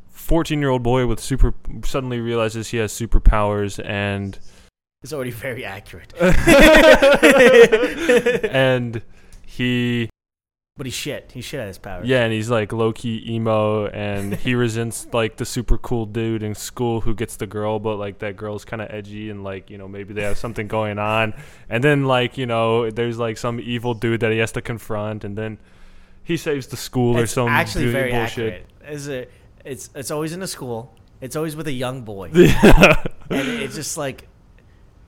14 year old boy with super suddenly realizes he has superpowers and It's already very accurate. and he But he's shit. He's shit at his power. yeah and he's like low-key emo and he resents like the super cool dude in school who gets the girl but like that girl's kind of edgy and like you know maybe they have something going on and then like you know there's like some evil dude that he has to confront and then he saves the school or some actually very bullshit accurate. Is it? It's it's always in a school. It's always with a young boy, yeah and it's just like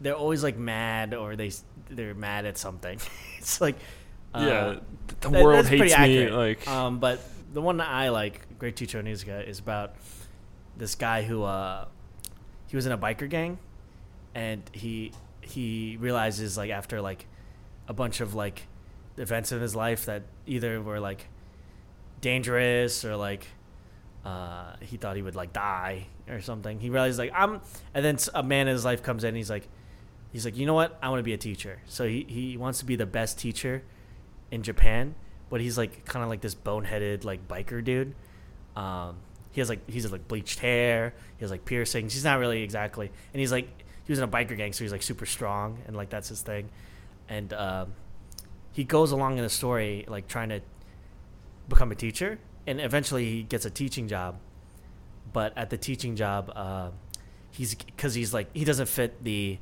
they're always like mad or they they're mad at something. it's like uh, yeah the that- world hates me like Um, but the one that I like, Great Teacher Onizuka, is about this guy who uh, he was in a biker gang, and he he realizes like after like a bunch of like events in his life that either were like dangerous or like uh, he thought he would like die or something. He realized like I'm, and then a man in his life comes in. And he's like, he's like, you know what? I want to be a teacher. So he he wants to be the best teacher in Japan, but he's like kind of like this boneheaded like biker dude. Um, he has like he's like bleached hair. He has like piercings. He's not really exactly, and he's like he was in a biker gang, so he's like super strong, and like that's his thing. And um, he goes along in the story like trying to become a teacher, and eventually he gets a teaching job. But at the teaching job, uh, he's because he's like he doesn't fit the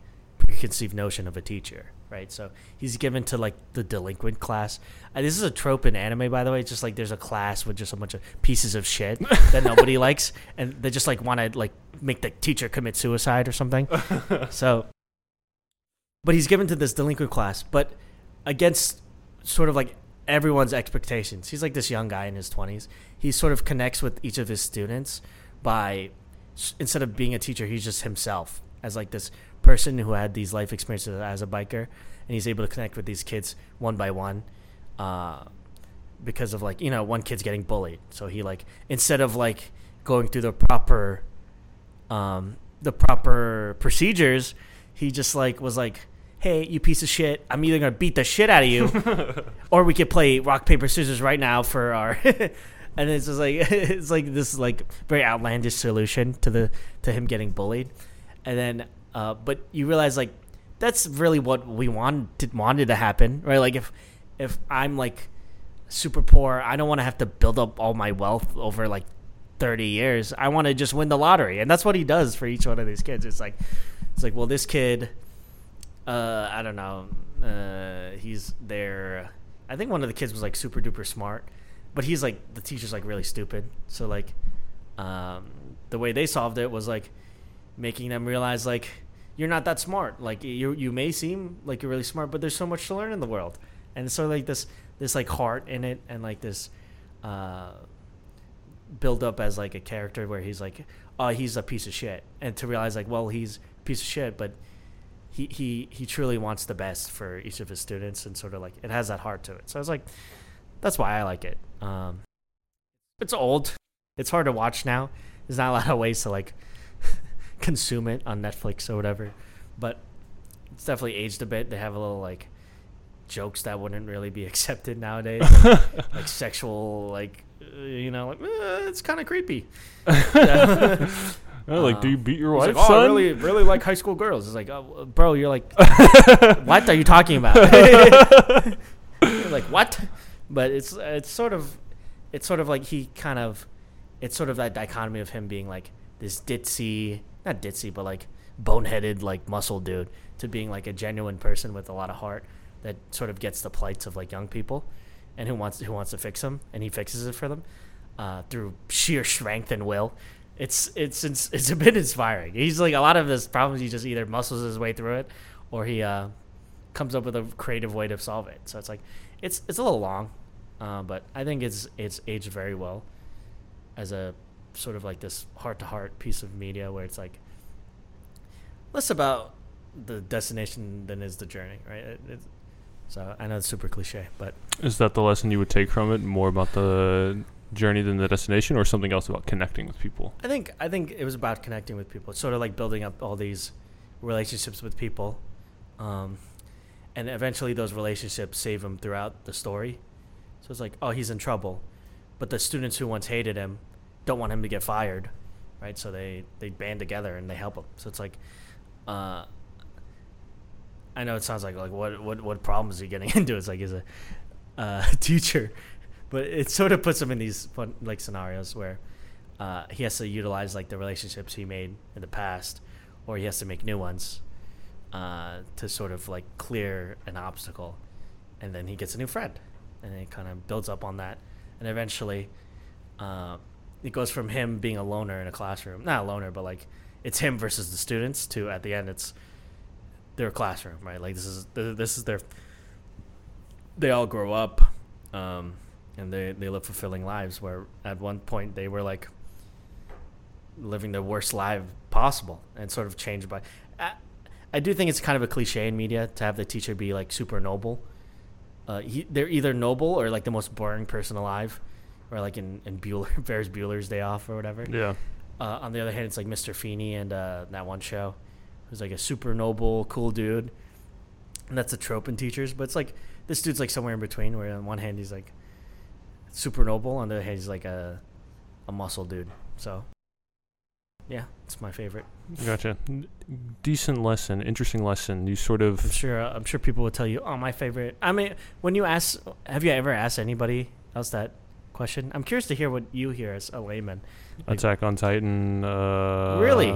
preconceived notion of a teacher, right? So he's given to like the delinquent class. Uh, this is a trope in anime, by the way. It's just like there's a class with just a bunch of pieces of shit that nobody likes, and they just like want to like make the teacher commit suicide or something. so, but he's given to this delinquent class, but against sort of like everyone's expectations. He's like this young guy in his 20s. He sort of connects with each of his students by instead of being a teacher, he's just himself as like this person who had these life experiences as a biker, and he's able to connect with these kids one by one. Uh, because of like you know one kid's getting bullied, so he like instead of like going through the proper, um, the proper procedures, he just like was like, "Hey, you piece of shit! I'm either gonna beat the shit out of you, or we could play rock paper scissors right now for our." and it's just like it's like this like very outlandish solution to the to him getting bullied, and then uh, but you realize like that's really what we wanted wanted to happen, right? Like if if I'm like super poor, I don't want to have to build up all my wealth over like 30 years. I want to just win the lottery. And that's what he does for each one of these kids. It's like it's like, well, this kid uh I don't know. Uh he's there I think one of the kids was like super duper smart, but he's like the teacher's like really stupid. So like um the way they solved it was like making them realize like you're not that smart. Like you you may seem like you're really smart, but there's so much to learn in the world. And so like this this like heart in it and like this uh build up as like a character where he's like oh he's a piece of shit. And to realize like well he's a piece of shit but he he he truly wants the best for each of his students and sort of like it has that heart to it. So i was like that's why i like it. Um it's old. It's hard to watch now. There's not a lot of ways to like consume it on netflix or whatever but it's definitely aged a bit they have a little like jokes that wouldn't really be accepted nowadays like, like sexual like uh, you know like eh, it's kind of creepy Oh, like, do you beat your wife, like, oh, I son? really, really like high school girls. It's like, oh, bro, you're like, what are you talking about? Like, what? But it's it's sort of, it's sort of like he kind of, it's sort of that dichotomy of him being like this ditzy, not ditzy, but like boneheaded, like muscle dude, to being like a genuine person with a lot of heart that sort of gets the plights of like young people, and who wants who wants to fix them, and he fixes it for them uh, through sheer strength and will. It's it's it's it's a bit inspiring. He's like a lot of his problems. He just either muscles his way through it, or he uh, comes up with a creative way to solve it. So it's like it's it's a little long, uh, but I think it's it's aged very well as a sort of like this heart to heart piece of media where it's like less about the destination than is the journey, right? It, it's, so I know it's super cliche, but Is that the lesson you would take from it? More about the journey than the destination, or something else about connecting with people? I think I think it was about connecting with people. It's sort of like building up all these relationships with people, um, and eventually those relationships save him throughout the story. So it's like, oh, he's in trouble, but the students who once hated him don't want him to get fired, right? So they they band together and they help him. So it's like, uh, I know it sounds like like what what what problem is he getting into? It's like he's a uh, teacher, but it sort of puts him in these fun like scenarios where uh, he has to utilize like the relationships he made in the past, or he has to make new ones uh, to sort of like clear an obstacle, and then he gets a new friend, and it kind of builds up on that, and eventually, uh, it goes from him being a loner in a classroom, not a loner, but like it's him versus the students. To at the end, it's their classroom, right? Like this is this is their. They all grow up, um, and they they live fulfilling lives. Where at one point they were like living the worst life possible, and sort of changed by. I, I do think it's kind of a cliche in media to have the teacher be like super noble. Uh, he, they're either noble or like the most boring person alive, or like in in Bueller, Ferris Bueller's Day Off or whatever. Yeah. Uh, on the other hand, it's like Mr. Feeney and uh, that one show, who's like a super noble, cool dude. And that's a trope in teachers, but it's like this dude's like somewhere in between. Where on one hand he's like super noble, on the other hand he's like a a muscle dude. So yeah, it's my favorite. Gotcha. Decent lesson, interesting lesson. You sort of I'm sure. I'm sure people would tell you, "Oh, my favorite." I mean, when you ask, have you ever asked anybody else that question? I'm curious to hear what you hear as a layman. Like- Attack on Titan. Uh, Really?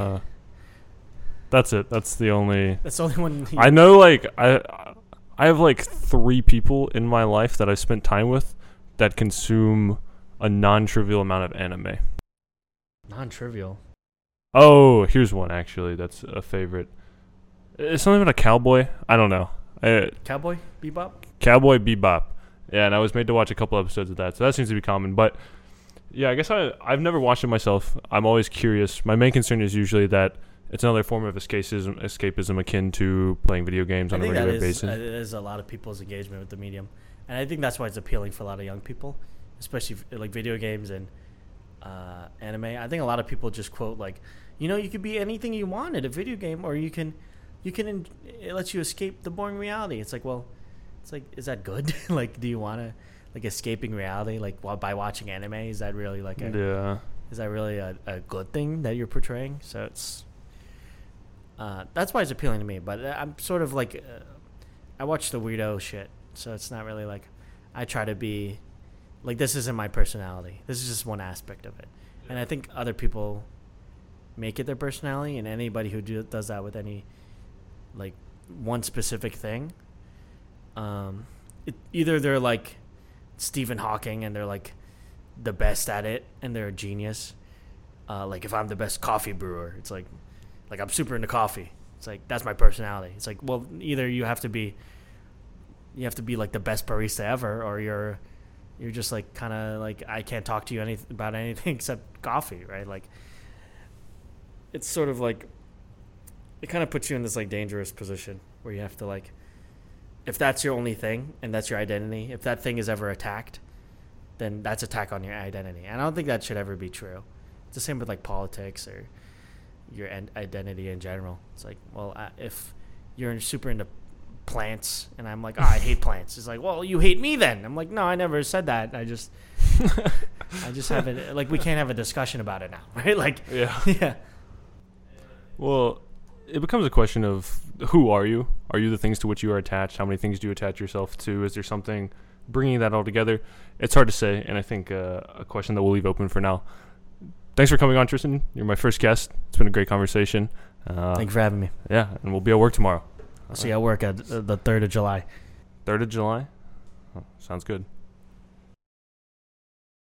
That's it. That's the only. That's the only one. I know, like I, I have like three people in my life that I've spent time with that consume a non-trivial amount of anime. non-trivial. Oh, here's one actually. That's a favorite. It's something about a cowboy. I don't know. Uh, Cowboy Bebop. Cowboy Bebop. Yeah, and I was made to watch a couple episodes of that, so that seems to be common. But yeah, I guess I I've never watched it myself. I'm always curious. My main concern is usually that it's another form of escapism, escapism akin to playing video games I on a think that regular is, uh, basis. is a lot of people's engagement with the medium, and I think that's why it's appealing for a lot of young people, especially like video games and uh, anime. I think a lot of people just quote like, you know, you could be anything you want in a video game, or you can, you can, it lets you escape the boring reality. It's like, well, it's like, is that good? like, do you want to like escaping reality like while by watching anime? Is that really like a yeah. is that really a, a good thing that you're portraying? So it's uh, that's why it's appealing to me. But uh, I'm sort of like uh, I watch the weirdo shit, so it's not really like I try to be like this isn't my personality. This is just one aspect of it, and I think other people make it their personality, and anybody who do, does that with any like one specific thing, um, it, either they're like Stephen Hawking and they're like the best at it and they're a genius. Uh, like if I'm the best coffee brewer, it's like like I'm super into coffee. It's like that's my personality. It's like well, either you have to be you have to be like the best barista ever, or you're you're just like kind of like I can't talk to you any about anything except coffee, right? Like it's sort of like it kind of puts you in this like dangerous position where you have to like if that's your only thing and that's your identity, if that thing is ever attacked, then that's attack on your identity. And I don't think that should ever be true. It's the same with like politics or your identity in general. It's like, well, uh, if you're super into plants and I'm like, oh, I hate plants. It's like, well, you hate me then. I'm like, no, I never said that. I just, I just haven't like we can't have a discussion about it now, right? Like, Yeah. yeah, Well, it becomes a question of who are you? Are you the things to which you are attached? How many things do you attach yourself to? Is there something bringing that all together? It's hard to say, and I think uh, a question that we'll leave open for now. Thanks for coming on, Tristan. You're my first guest. It's been a great conversation. Uh, thank you for having me. yeah, and we'll be at work tomorrow. I'll see you at work at uh, the third of July. Third of July. Oh, sounds good.